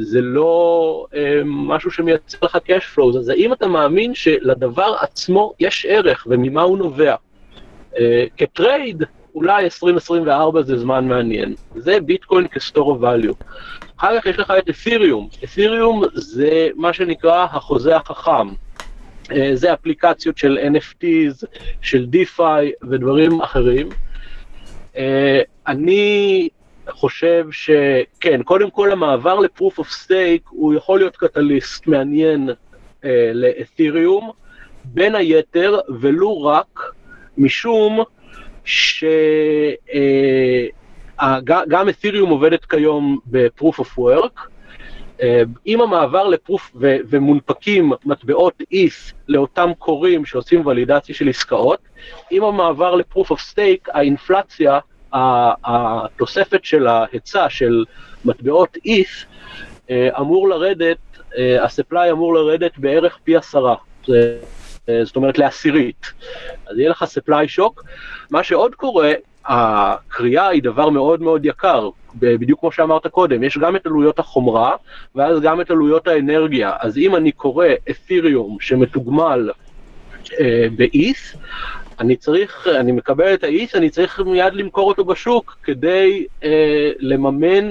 [SPEAKER 2] זה לא אה, משהו שמייצר לך cash flows, אז האם אתה מאמין שלדבר עצמו יש ערך וממה הוא נובע? אה, כטרייד, אולי 2024 זה זמן מעניין. זה ביטקוין כסטור value. אחר כך יש לך את את'יריום. את'יריום זה מה שנקרא החוזה החכם. זה אפליקציות של NFTs, של DeFi ודברים אחרים. אני חושב שכן, קודם כל המעבר ל-Proof of Stake הוא יכול להיות קטליסט מעניין אה, לאת'יריום, בין היתר, ולו רק משום שגם אה, את'יריום עובדת כיום ב-Proof of Work, אה, עם המעבר לפרוף ו- ומונפקים מטבעות איף לאותם קוראים שעושים ולידציה של עסקאות, עם המעבר לפרוף אוף סטייק, האינפלציה התוספת של ההיצע של מטבעות איף אה, אמור לרדת, ה-supply אמור לרדת בערך פי עשרה. אה, זאת אומרת לעשירית. אז יהיה לך supply shock. מה שעוד קורה, הקריאה היא דבר מאוד מאוד יקר, בדיוק כמו שאמרת קודם, יש גם את עלויות החומרה, ואז גם את עלויות האנרגיה. אז אם אני קורא את'יריום שמתוגמל אה, באיס, אני צריך, אני מקבל את האיס, אני צריך מיד למכור אותו בשוק כדי אה, לממן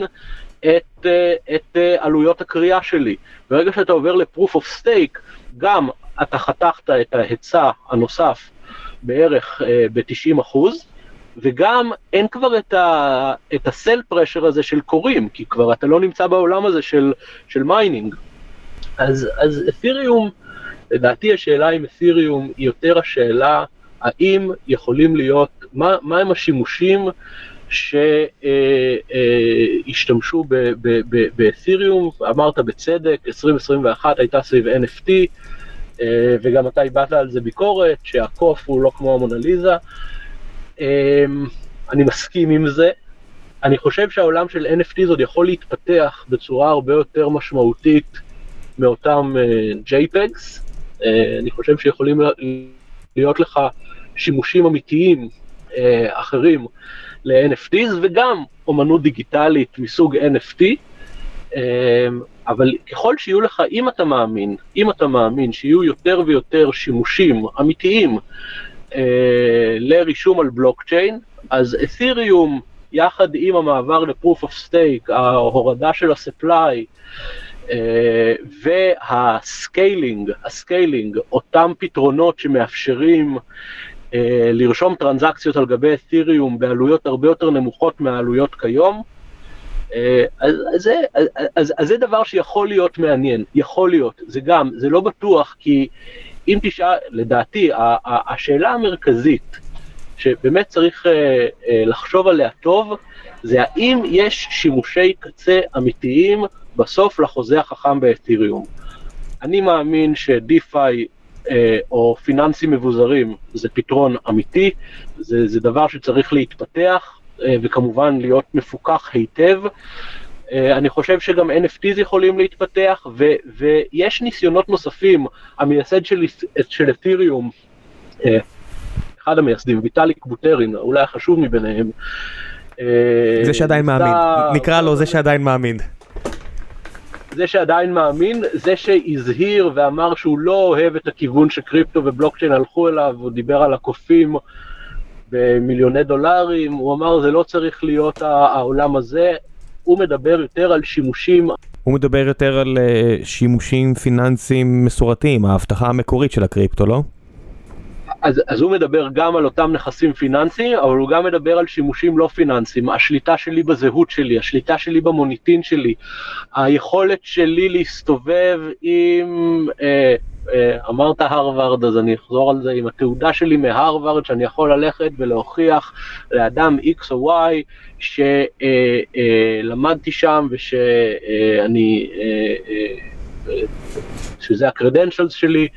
[SPEAKER 2] את, אה, את אה, עלויות הכרייה שלי. ברגע שאתה עובר ל-proof of stake, גם אתה חתכת את ההיצע הנוסף בערך אה, ב-90 אחוז, וגם אין כבר את, ה, את ה sell pressure הזה של כורים, כי כבר אתה לא נמצא בעולם הזה של, של mining. אז, אז את'יריום, לדעתי השאלה עם את'יריום היא יותר השאלה האם יכולים להיות, מה, מה הם השימושים שהשתמשו באת'יריום, אמרת בצדק, 2021 הייתה סביב NFT, אה, וגם אתה הבעת על זה ביקורת, שהקוף הוא לא כמו המונליזה. אה, אני מסכים עם זה. אני חושב שהעולם של NFT עוד יכול להתפתח בצורה הרבה יותר משמעותית מאותם אה, JPEGs. אני חושב שיכולים להיות לך שימושים אמיתיים אה, אחרים ל-NFTs וגם אומנות דיגיטלית מסוג NFT, אה, אבל ככל שיהיו לך, אם אתה מאמין, אם אתה מאמין שיהיו יותר ויותר שימושים אמיתיים אה, לרישום על בלוקצ'יין, אז את'יריום יחד עם המעבר ל-proof of stake, ההורדה של ה-supply, וה scaling, ה scaling, אותם פתרונות שמאפשרים אה, לרשום טרנזקציות על גבי אתיריום בעלויות הרבה יותר נמוכות מהעלויות כיום, אז, אז, אז, אז, אז זה דבר שיכול להיות מעניין, יכול להיות, זה גם, זה לא בטוח, כי אם תשאל, לדעתי, השאלה המרכזית שבאמת צריך לחשוב עליה טוב, זה האם יש שימושי קצה אמיתיים בסוף לחוזה החכם באתיריום. אני מאמין שדיפיי אה, או פיננסים מבוזרים זה פתרון אמיתי, זה, זה דבר שצריך להתפתח אה, וכמובן להיות מפוקח היטב. אה, אני חושב שגם NFTs יכולים להתפתח ו, ויש ניסיונות נוספים, המייסד של, של אתיריום, אה, אחד המייסדים, ויטאליק בוטרין, אולי החשוב מביניהם,
[SPEAKER 1] זה שעדיין מאמין, נקרא לו זה שעדיין מאמין.
[SPEAKER 2] זה שעדיין מאמין, זה שהזהיר ואמר שהוא לא אוהב את הכיוון שקריפטו ובלוקצ'יין הלכו אליו, הוא דיבר על הקופים במיליוני דולרים, הוא אמר זה לא צריך להיות העולם הזה, הוא מדבר יותר על שימושים.
[SPEAKER 1] הוא מדבר יותר על אה, שימושים פיננסיים מסורתיים, ההבטחה המקורית של הקריפטו, לא?
[SPEAKER 2] אז, אז הוא מדבר גם על אותם נכסים פיננסיים, אבל הוא גם מדבר על שימושים לא פיננסיים, השליטה שלי בזהות שלי, השליטה שלי במוניטין שלי, היכולת שלי להסתובב עם, אה, אה, אמרת הרווארד, אז אני אחזור על זה, עם התעודה שלי מהרווארד, שאני יכול ללכת ולהוכיח לאדם X או Y שלמדתי אה, אה, שם ושאני, אה, אה, אה, שזה הקרדנשלס שלי.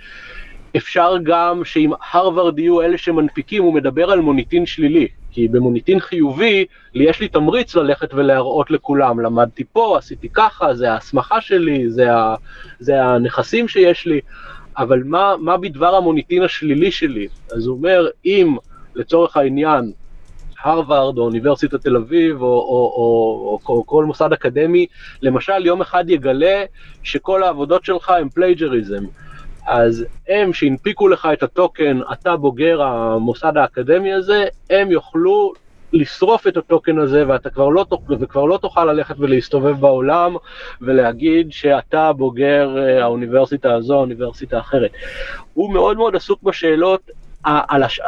[SPEAKER 2] אפשר גם שאם הרווארד יהיו אלה שמנפיקים, הוא מדבר על מוניטין שלילי. כי במוניטין חיובי, לי יש לי תמריץ ללכת ולהראות לכולם, למדתי פה, עשיתי ככה, זה ההסמכה שלי, זה, ה, זה הנכסים שיש לי, אבל מה, מה בדבר המוניטין השלילי שלי? אז הוא אומר, אם לצורך העניין, הרווארד או אוניברסיטת תל אביב או, או, או, או, או כל מוסד אקדמי, למשל יום אחד יגלה שכל העבודות שלך הם plagiarism. אז הם שהנפיקו לך את הטוקן, אתה בוגר המוסד האקדמי הזה, הם יוכלו לשרוף את הטוקן הזה ואתה כבר לא, וכבר לא תוכל ללכת ולהסתובב בעולם ולהגיד שאתה בוגר אה, האוניברסיטה הזו, האוניברסיטה האחרת. הוא מאוד מאוד עסוק בשאלות,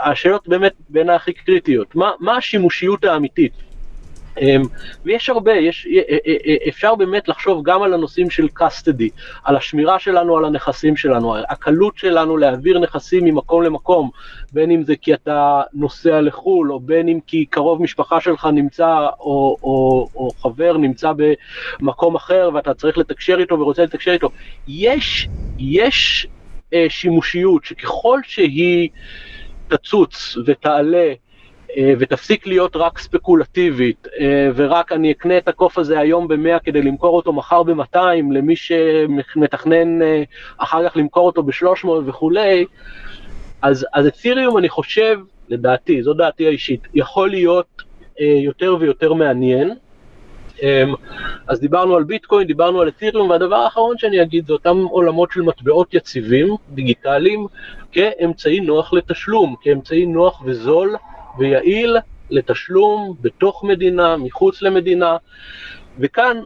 [SPEAKER 2] השאלות באמת בין הכי קריטיות, מה, מה השימושיות האמיתית? אמ, ויש הרבה, יש, אה, אה, אה, אפשר באמת לחשוב גם על הנושאים של custody, על השמירה שלנו על הנכסים שלנו, הקלות שלנו להעביר נכסים ממקום למקום, בין אם זה כי אתה נוסע לחו"ל, או בין אם כי קרוב משפחה שלך נמצא, או, או, או חבר נמצא במקום אחר ואתה צריך לתקשר איתו ורוצה לתקשר איתו. יש, יש שימושיות שככל שהיא תצוץ ותעלה, ותפסיק להיות רק ספקולטיבית, אה, ורק אני אקנה את הקוף הזה היום ב-100 כדי למכור אותו מחר ב-200 למי שמתכנן אה, אחר כך למכור אותו ב-300 וכולי, אז, אז אתיריום אני חושב, לדעתי, זו דעתי האישית, יכול להיות יותר ויותר מעניין. אז דיברנו על ביטקוין, דיברנו על אתיריום, והדבר האחרון שאני אגיד זה אותם עולמות של מטבעות יציבים, דיגיטליים, כאמצעי נוח לתשלום, כאמצעי נוח וזול ויעיל לתשלום בתוך מדינה, מחוץ למדינה, וכאן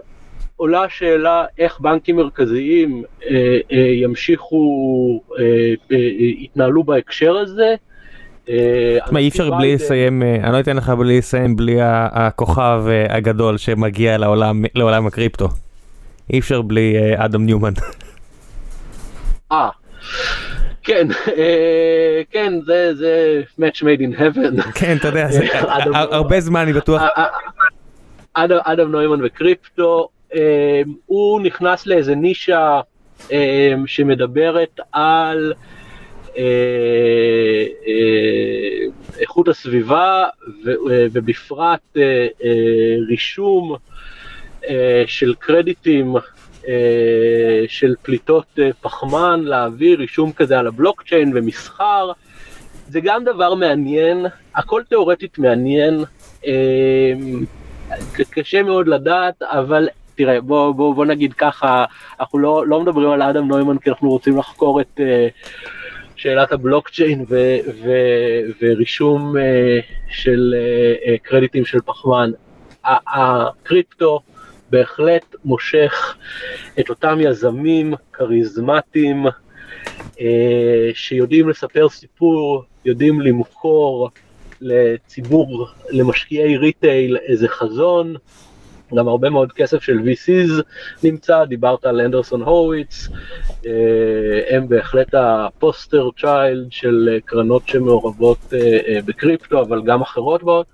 [SPEAKER 2] עולה השאלה איך בנקים מרכזיים אה, אה, ימשיכו, אה, אה, יתנהלו בהקשר הזה.
[SPEAKER 1] אה, תשמע, אי אפשר בלי לסיים, אה, אני לא אתן לך בלי לסיים בלי הכוכב אה, הגדול שמגיע לעולם, לעולם הקריפטו. אי אפשר בלי אדם ניומן.
[SPEAKER 2] אה. כן, אה, כן, זה, match made in heaven.
[SPEAKER 1] כן, אתה יודע, הרבה זמן אני בטוח. אה,
[SPEAKER 2] אה, אדם נוימן וקריפטו, הוא נכנס לאיזה נישה שמדברת על איכות הסביבה ובפרט רישום של קרדיטים אה, של פליטות אה, פחמן לאוויר, רישום כזה על הבלוקצ'יין ומסחר. זה גם דבר מעניין, הכל תיאורטית מעניין, אה, קשה מאוד לדעת, אבל תראה, בוא, בוא, בוא נגיד ככה, אנחנו לא, לא מדברים על אדם נוימן כי אנחנו רוצים לחקור את uh, שאלת הבלוקצ'יין ו, ו, ורישום uh, של uh, קרדיטים של פחמן. הקריפטו בהחלט מושך את אותם יזמים כריזמטיים אה, שיודעים לספר סיפור, יודעים למכור לציבור, למשקיעי retail איזה חזון, גם הרבה מאוד כסף של VCs נמצא, דיברת על אנדריסן הורוביץ, אה, הם בהחלט ה poster child של קרנות שמעורבות אה, אה, בקריפטו, אבל גם אחרות באות.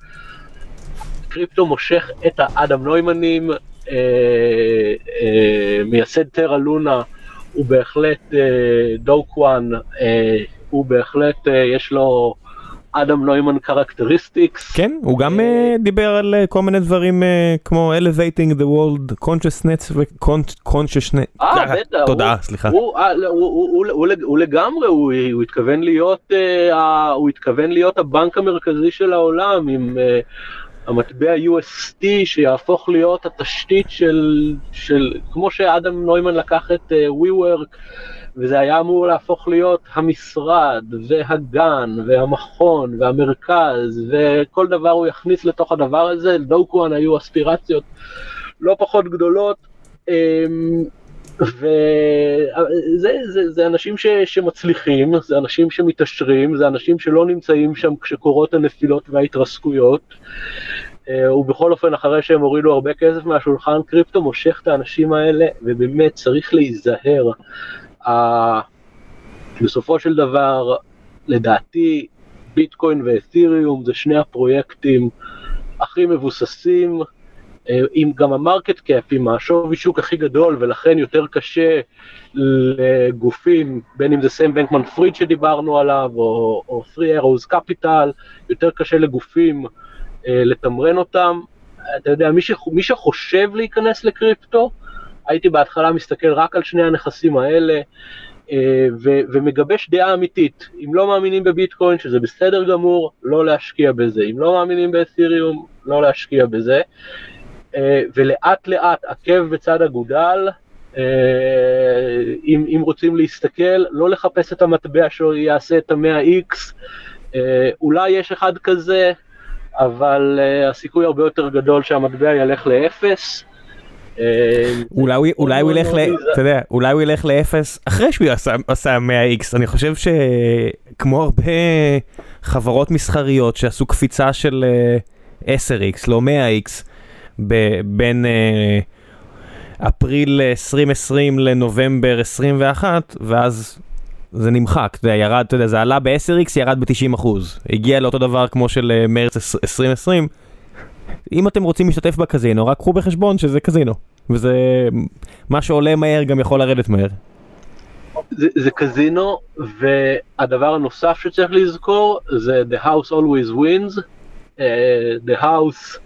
[SPEAKER 2] קריפטו מושך את האדם נוימנים, מייסד טרה לונה, הוא בהחלט דו קוואן, הוא בהחלט, יש לו אדם נוימן characteristics.
[SPEAKER 1] כן, הוא גם דיבר על כל מיני דברים כמו elevating the world consciousness ו-consciousness.
[SPEAKER 2] אה, בטח.
[SPEAKER 1] תודה, סליחה.
[SPEAKER 2] הוא, לגמרי, הוא התכוון להיות הבנק המרכזי של העולם עם... המטבע UST שיהפוך להיות התשתית של, של כמו שאדם נוימן לקח את uh, WeWork וזה היה אמור להפוך להיות המשרד והגן והמכון והמרכז וכל דבר הוא יכניס לתוך הדבר הזה, לדוקואן היו אספירציות לא פחות גדולות. אמ, וזה זה, זה אנשים ש, שמצליחים, זה אנשים שמתעשרים, זה אנשים שלא נמצאים שם כשקורות הנפילות וההתרסקויות. אה, ובכל אופן, אחרי שהם הורידו הרבה כסף מהשולחן, קריפטו מושך את האנשים האלה, ובאמת צריך להיזהר. בסופו של דבר, לדעתי, ביטקוין ואתיריום זה שני הפרויקטים הכי מבוססים, אה, עם גם ה market cap, עם השווי שוק הכי גדול, ולכן יותר קשה לגופים, בין אם זה סם בנקמן פריד שדיברנו עליו, או, או Three Arrows Capital, יותר קשה לגופים אה, לתמרן אותם. אתה יודע, מי, ש, מי שחושב להיכנס לקריפטו, הייתי בהתחלה מסתכל רק על שני הנכסים האלה, אה, ו, ומגבש דעה אמיתית. אם לא מאמינים בביטקוין, שזה בסדר גמור, לא להשקיע בזה. אם לא מאמינים באתיריום, לא להשקיע בזה. אה, ולאט לאט, עקב בצד אגודל, אה, אם, אם רוצים להסתכל, לא לחפש את המטבע שיעשה את המאה x. אולי יש אחד כזה, אבל הסיכוי הרבה יותר גדול שהמטבע ילך לאפס.
[SPEAKER 1] אולי הוא אולי הוא ילך ל... אתה יודע, אולי הוא ילך לאפס אחרי שהוא עשה 100x, אני חושב שכמו הרבה חברות מסחריות שעשו קפיצה של 10x, לא 100x, בין אפריל 2020 לנובמבר 21, ואז זה נמחק, זה ירד, אתה יודע, זה עלה ב-10x, ירד ב-90%. הגיע לאותו דבר כמו של מרץ 2020. אם אתם רוצים להשתתף בקזינו, רק קחו בחשבון שזה קזינו. וזה, מה שעולה מהר גם יכול לרדת מהר.
[SPEAKER 2] זה, זה קזינו, והדבר הנוסף שצריך לזכור זה The House Always Wins. Uh, the House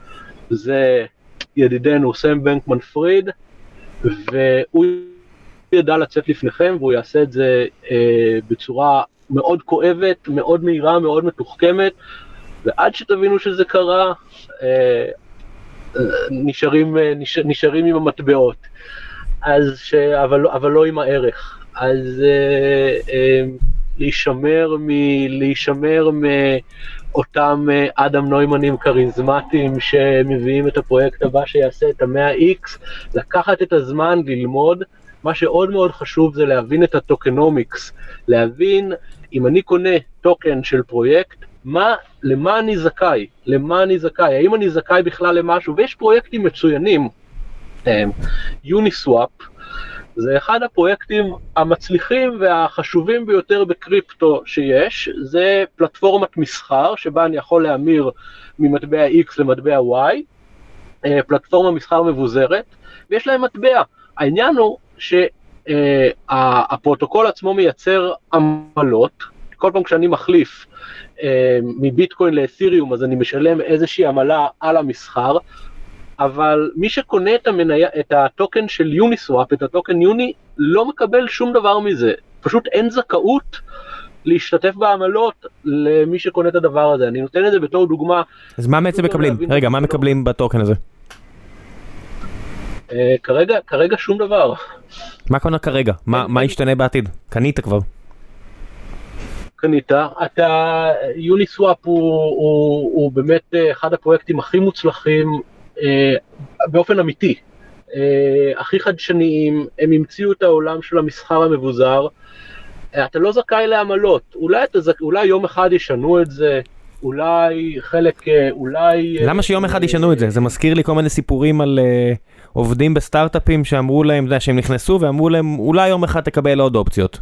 [SPEAKER 2] זה ידידנו סם בנקמן פריד, והוא ידע לצאת לפניכם והוא יעשה את זה uh, בצורה מאוד כואבת, מאוד מהירה, מאוד מתוחכמת, ועד שתבינו שזה קרה, uh, נשארים, אה, נשאר, נשארים עם המטבעות, אז ש... אבל, אבל לא עם הערך. אז אה, אה, להישמר, מ... להישמר מאותם אה, אדם נוימנים כריזמטיים שמביאים את הפרויקט הבא שיעשה את המאה x לקחת את הזמן ללמוד. מה שעוד מאוד חשוב זה להבין את ה tokenomics, להבין אם אני קונה טוקן של פרויקט, מה, למה אני זכאי, למה אני זכאי, האם אני זכאי בכלל למשהו, ויש פרויקטים מצוינים, יוניסוואפ, זה אחד הפרויקטים המצליחים והחשובים ביותר בקריפטו שיש, זה פלטפורמת מסחר שבה אני יכול להמיר ממטבע X למטבע Y, אה, פלטפורמה מסחר מבוזרת, ויש להם מטבע. העניין הוא שהפרוטוקול עצמו מייצר עמלות, כל פעם כשאני מחליף אה, מביטקוין לאתיריום, אז אני משלם איזושהי עמלה על המסחר, אבל מי שקונה את, המניה, את הטוקן של יוניסוואפ, את הטוקן יוני, לא מקבל שום דבר מזה. פשוט אין זכאות להשתתף בעמלות למי שקונה את הדבר הזה. אני נותן את זה בתור דוגמה.
[SPEAKER 1] אז מה בעצם מקבלים? רגע, מה מקבלים בטוקן הזה?
[SPEAKER 2] Uh, כרגע, כרגע שום דבר.
[SPEAKER 1] מה קונה כרגע? מה, מה ישתנה בעתיד? קנית כבר.
[SPEAKER 2] קנית, אתה, יוניסוואפ הוא, הוא, הוא באמת אה, אחד הפרויקטים הכי מוצלחים באופן אמיתי, אה, הכי חדשניים, הם המציאו את העולם של המסחר המבוזר, אה, אתה לא זכאי לעמלות, אולי, זכ... אולי יום אחד ישנו את זה, אולי חלק, אה, אולי...
[SPEAKER 1] למה שיום אחד ישנו את זה? זה מזכיר לי כל מיני סיפורים על uh, עובדים בסטארט-אפים שאמרו להם, אתה שהם נכנסו ואמרו להם, אולי יום אחד תקבל עוד אופציות.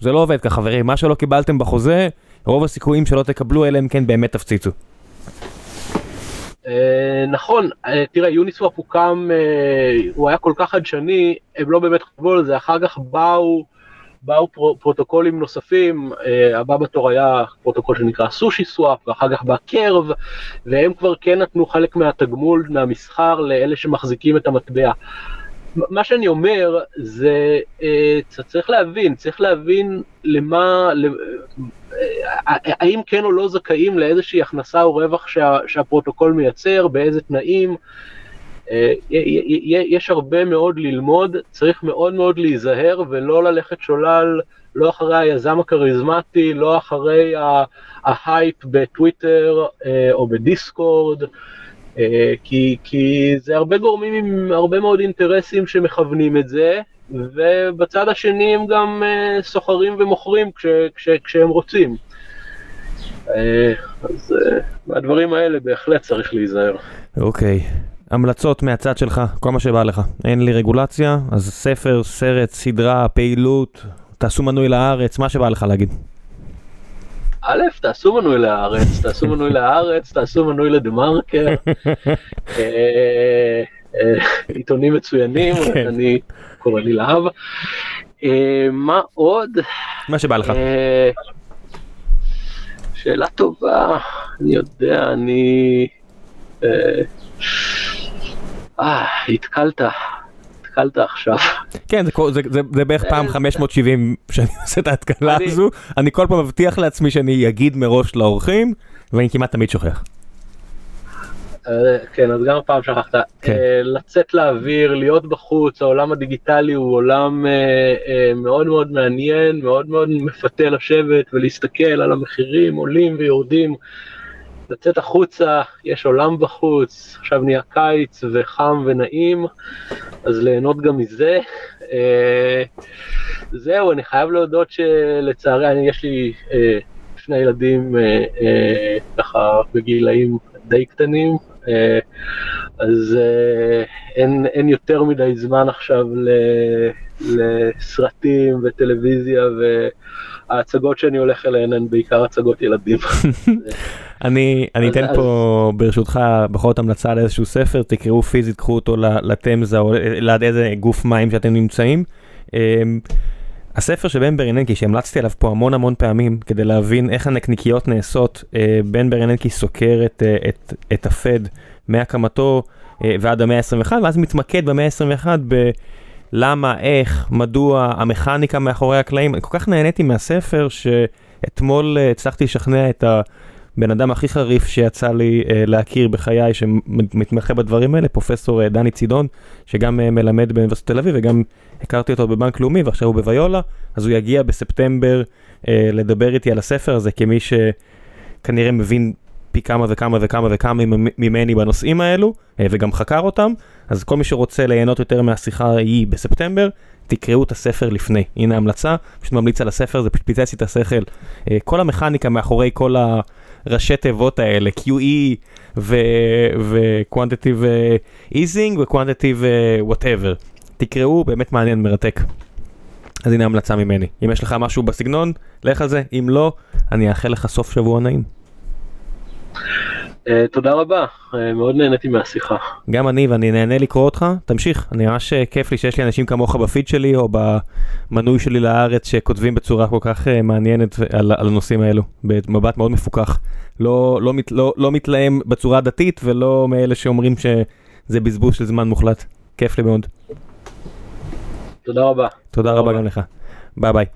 [SPEAKER 1] זה לא עובד ככה, חברים, מה שלא קיבלתם בחוזה, רוב הסיכויים שלא תקבלו, אלא אם כן באמת תפציצו.
[SPEAKER 2] Uh, נכון, uh, תראה יוניסוואפ הוקם, uh, הוא היה כל כך חדשני, הם לא באמת חשבו על זה, אחר כך באו, באו פר, פרוטוקולים נוספים, הבא בתור היה פרוטוקול שנקרא סושי סוואפ, ואחר כך בא Curve, והם כבר כן נתנו חלק מהתגמול, מהמסחר לאלה שמחזיקים את המטבע. מה שאני אומר זה אה, צריך להבין, צריך להבין למה, האם כן או לא זכאים לאיזושהי הכנסה או רווח שה, שהפרוטוקול מייצר, באיזה תנאים. אה, יש הרבה מאוד ללמוד, צריך מאוד מאוד להיזהר ולא ללכת שולל, לא אחרי היזם הכריזמטי, לא אחרי ההייפ בטוויטר אה, או בדיסקורד, אה, כי, כי זה הרבה גורמים עם הרבה מאוד אינטרסים שמכוונים את זה, ובצד השני הם גם סוחרים ומוכרים כש, כש, כשהם רוצים. אה, אז אה, מהדברים האלה בהחלט צריך להיזהר.
[SPEAKER 1] אוקיי. המלצות מהצד שלך, כל מה שבא לך. אין לי רגולציה, אז ספר, סרט, סדרה, פעילות, תעשו מנוי לארץ, מה שבא לך להגיד.
[SPEAKER 2] א', תעשו מנוי לארץ, תעשו מנוי לארץ, תעשו מנוי לדה מרקר. אה, עיתונים מצוינים, כן. אני קורא לי להב. מה עוד?
[SPEAKER 1] מה שבא לך.
[SPEAKER 2] שאלה טובה, אני יודע, אני... אה, אה התקלת, התקלת עכשיו.
[SPEAKER 1] כן, זה, זה, זה, זה בערך פעם 570 אה, שאני עושה את ההתקלה. הזו, אני כל פעם מבטיח לעצמי שאני אגיד מראש לאורחים, ואני כמעט תמיד שוכח.
[SPEAKER 2] אה, כן, אז גם הפעם שכחת. כן. אה, לצאת לאוויר, להיות בחוץ, העולם הדיגיטלי הוא עולם מאוד מאוד מעניין, מאוד מאוד מפתה לשבת ולהסתכל על המחירים עולים ויורדים. לצאת החוצה, יש עולם בחוץ, עכשיו נהיה קיץ וחם ונעים, אז ליהנות גם מזה. זהו, אני חייב להודות שלצערי, אני, יש לי שני ילדים ככה בגילאים די קטנים, אה, אז אה, אין, אין יותר מדי זמן עכשיו לסרטים וטלוויזיה וההצגות שאני הולך אליהן הן בעיקר הצגות ילדים.
[SPEAKER 1] אני, אני אתן פה ברשותך בכל זאת המלצה על איזשהו ספר, תקראו פיזית, קחו אותו לתמזה או ליד איזה גוף מים שאתם נמצאים. אמ, הספר של בן ברננקי שהמלצתי עליו פה המון המון פעמים כדי להבין איך הנקניקיות נעשות, אה, בן ברננקי סוקר את, אה, את, את הפד מהקמתו אה, ועד המאה ה-21 ואז מתמקד במאה ה-21 בלמה, איך, מדוע, המכניקה מאחורי הקלעים. אני כל כך נהניתי מהספר שאתמול הצלחתי לשכנע את ה... בן אדם הכי חריף שיצא לי uh, להכיר בחיי שמתמחה בדברים האלה, פרופסור uh, דני צידון, שגם uh, מלמד באוניברסיטת תל אביב וגם הכרתי אותו בבנק לאומי ועכשיו הוא בוויולה, אז הוא יגיע בספטמבר לדבר איתי על הספר הזה כמי שכנראה מבין פי כמה וכמה וכמה וכמה ממני בנושאים האלו וגם חקר אותם, אז כל מי שרוצה ליהנות יותר מהשיחה ההיא בספטמבר, תקראו את הספר לפני, הנה המלצה, פשוט ממליץ על הספר, זה פשוט פיצץ לי את השכל, כל המכניקה מאחורי כל ה... ראשי תיבות האלה, QE ו-Quantitative Easing ו-Quantitative whatever. תקראו, באמת מעניין, מרתק. אז הנה המלצה ממני. אם יש לך משהו בסגנון, לך על זה. אם לא, אני אאחל לך סוף שבוע נעים.
[SPEAKER 2] Uh, תודה רבה, uh, מאוד נהניתי מהשיחה.
[SPEAKER 1] גם אני, ואני נהנה לקרוא אותך, תמשיך, אני ממש uh, כיף לי שיש לי אנשים כמוך בפיד שלי, או במנוי שלי לארץ, שכותבים בצורה כל כך מעניינת על, על הנושאים האלו, במבט מאוד מפוקח. לא, לא, מת, לא, לא מתלהם בצורה דתית, ולא מאלה שאומרים שזה בזבוז של זמן מוחלט. כיף לי מאוד.
[SPEAKER 2] תודה רבה.
[SPEAKER 1] תודה רבה גם לך. ביי ביי.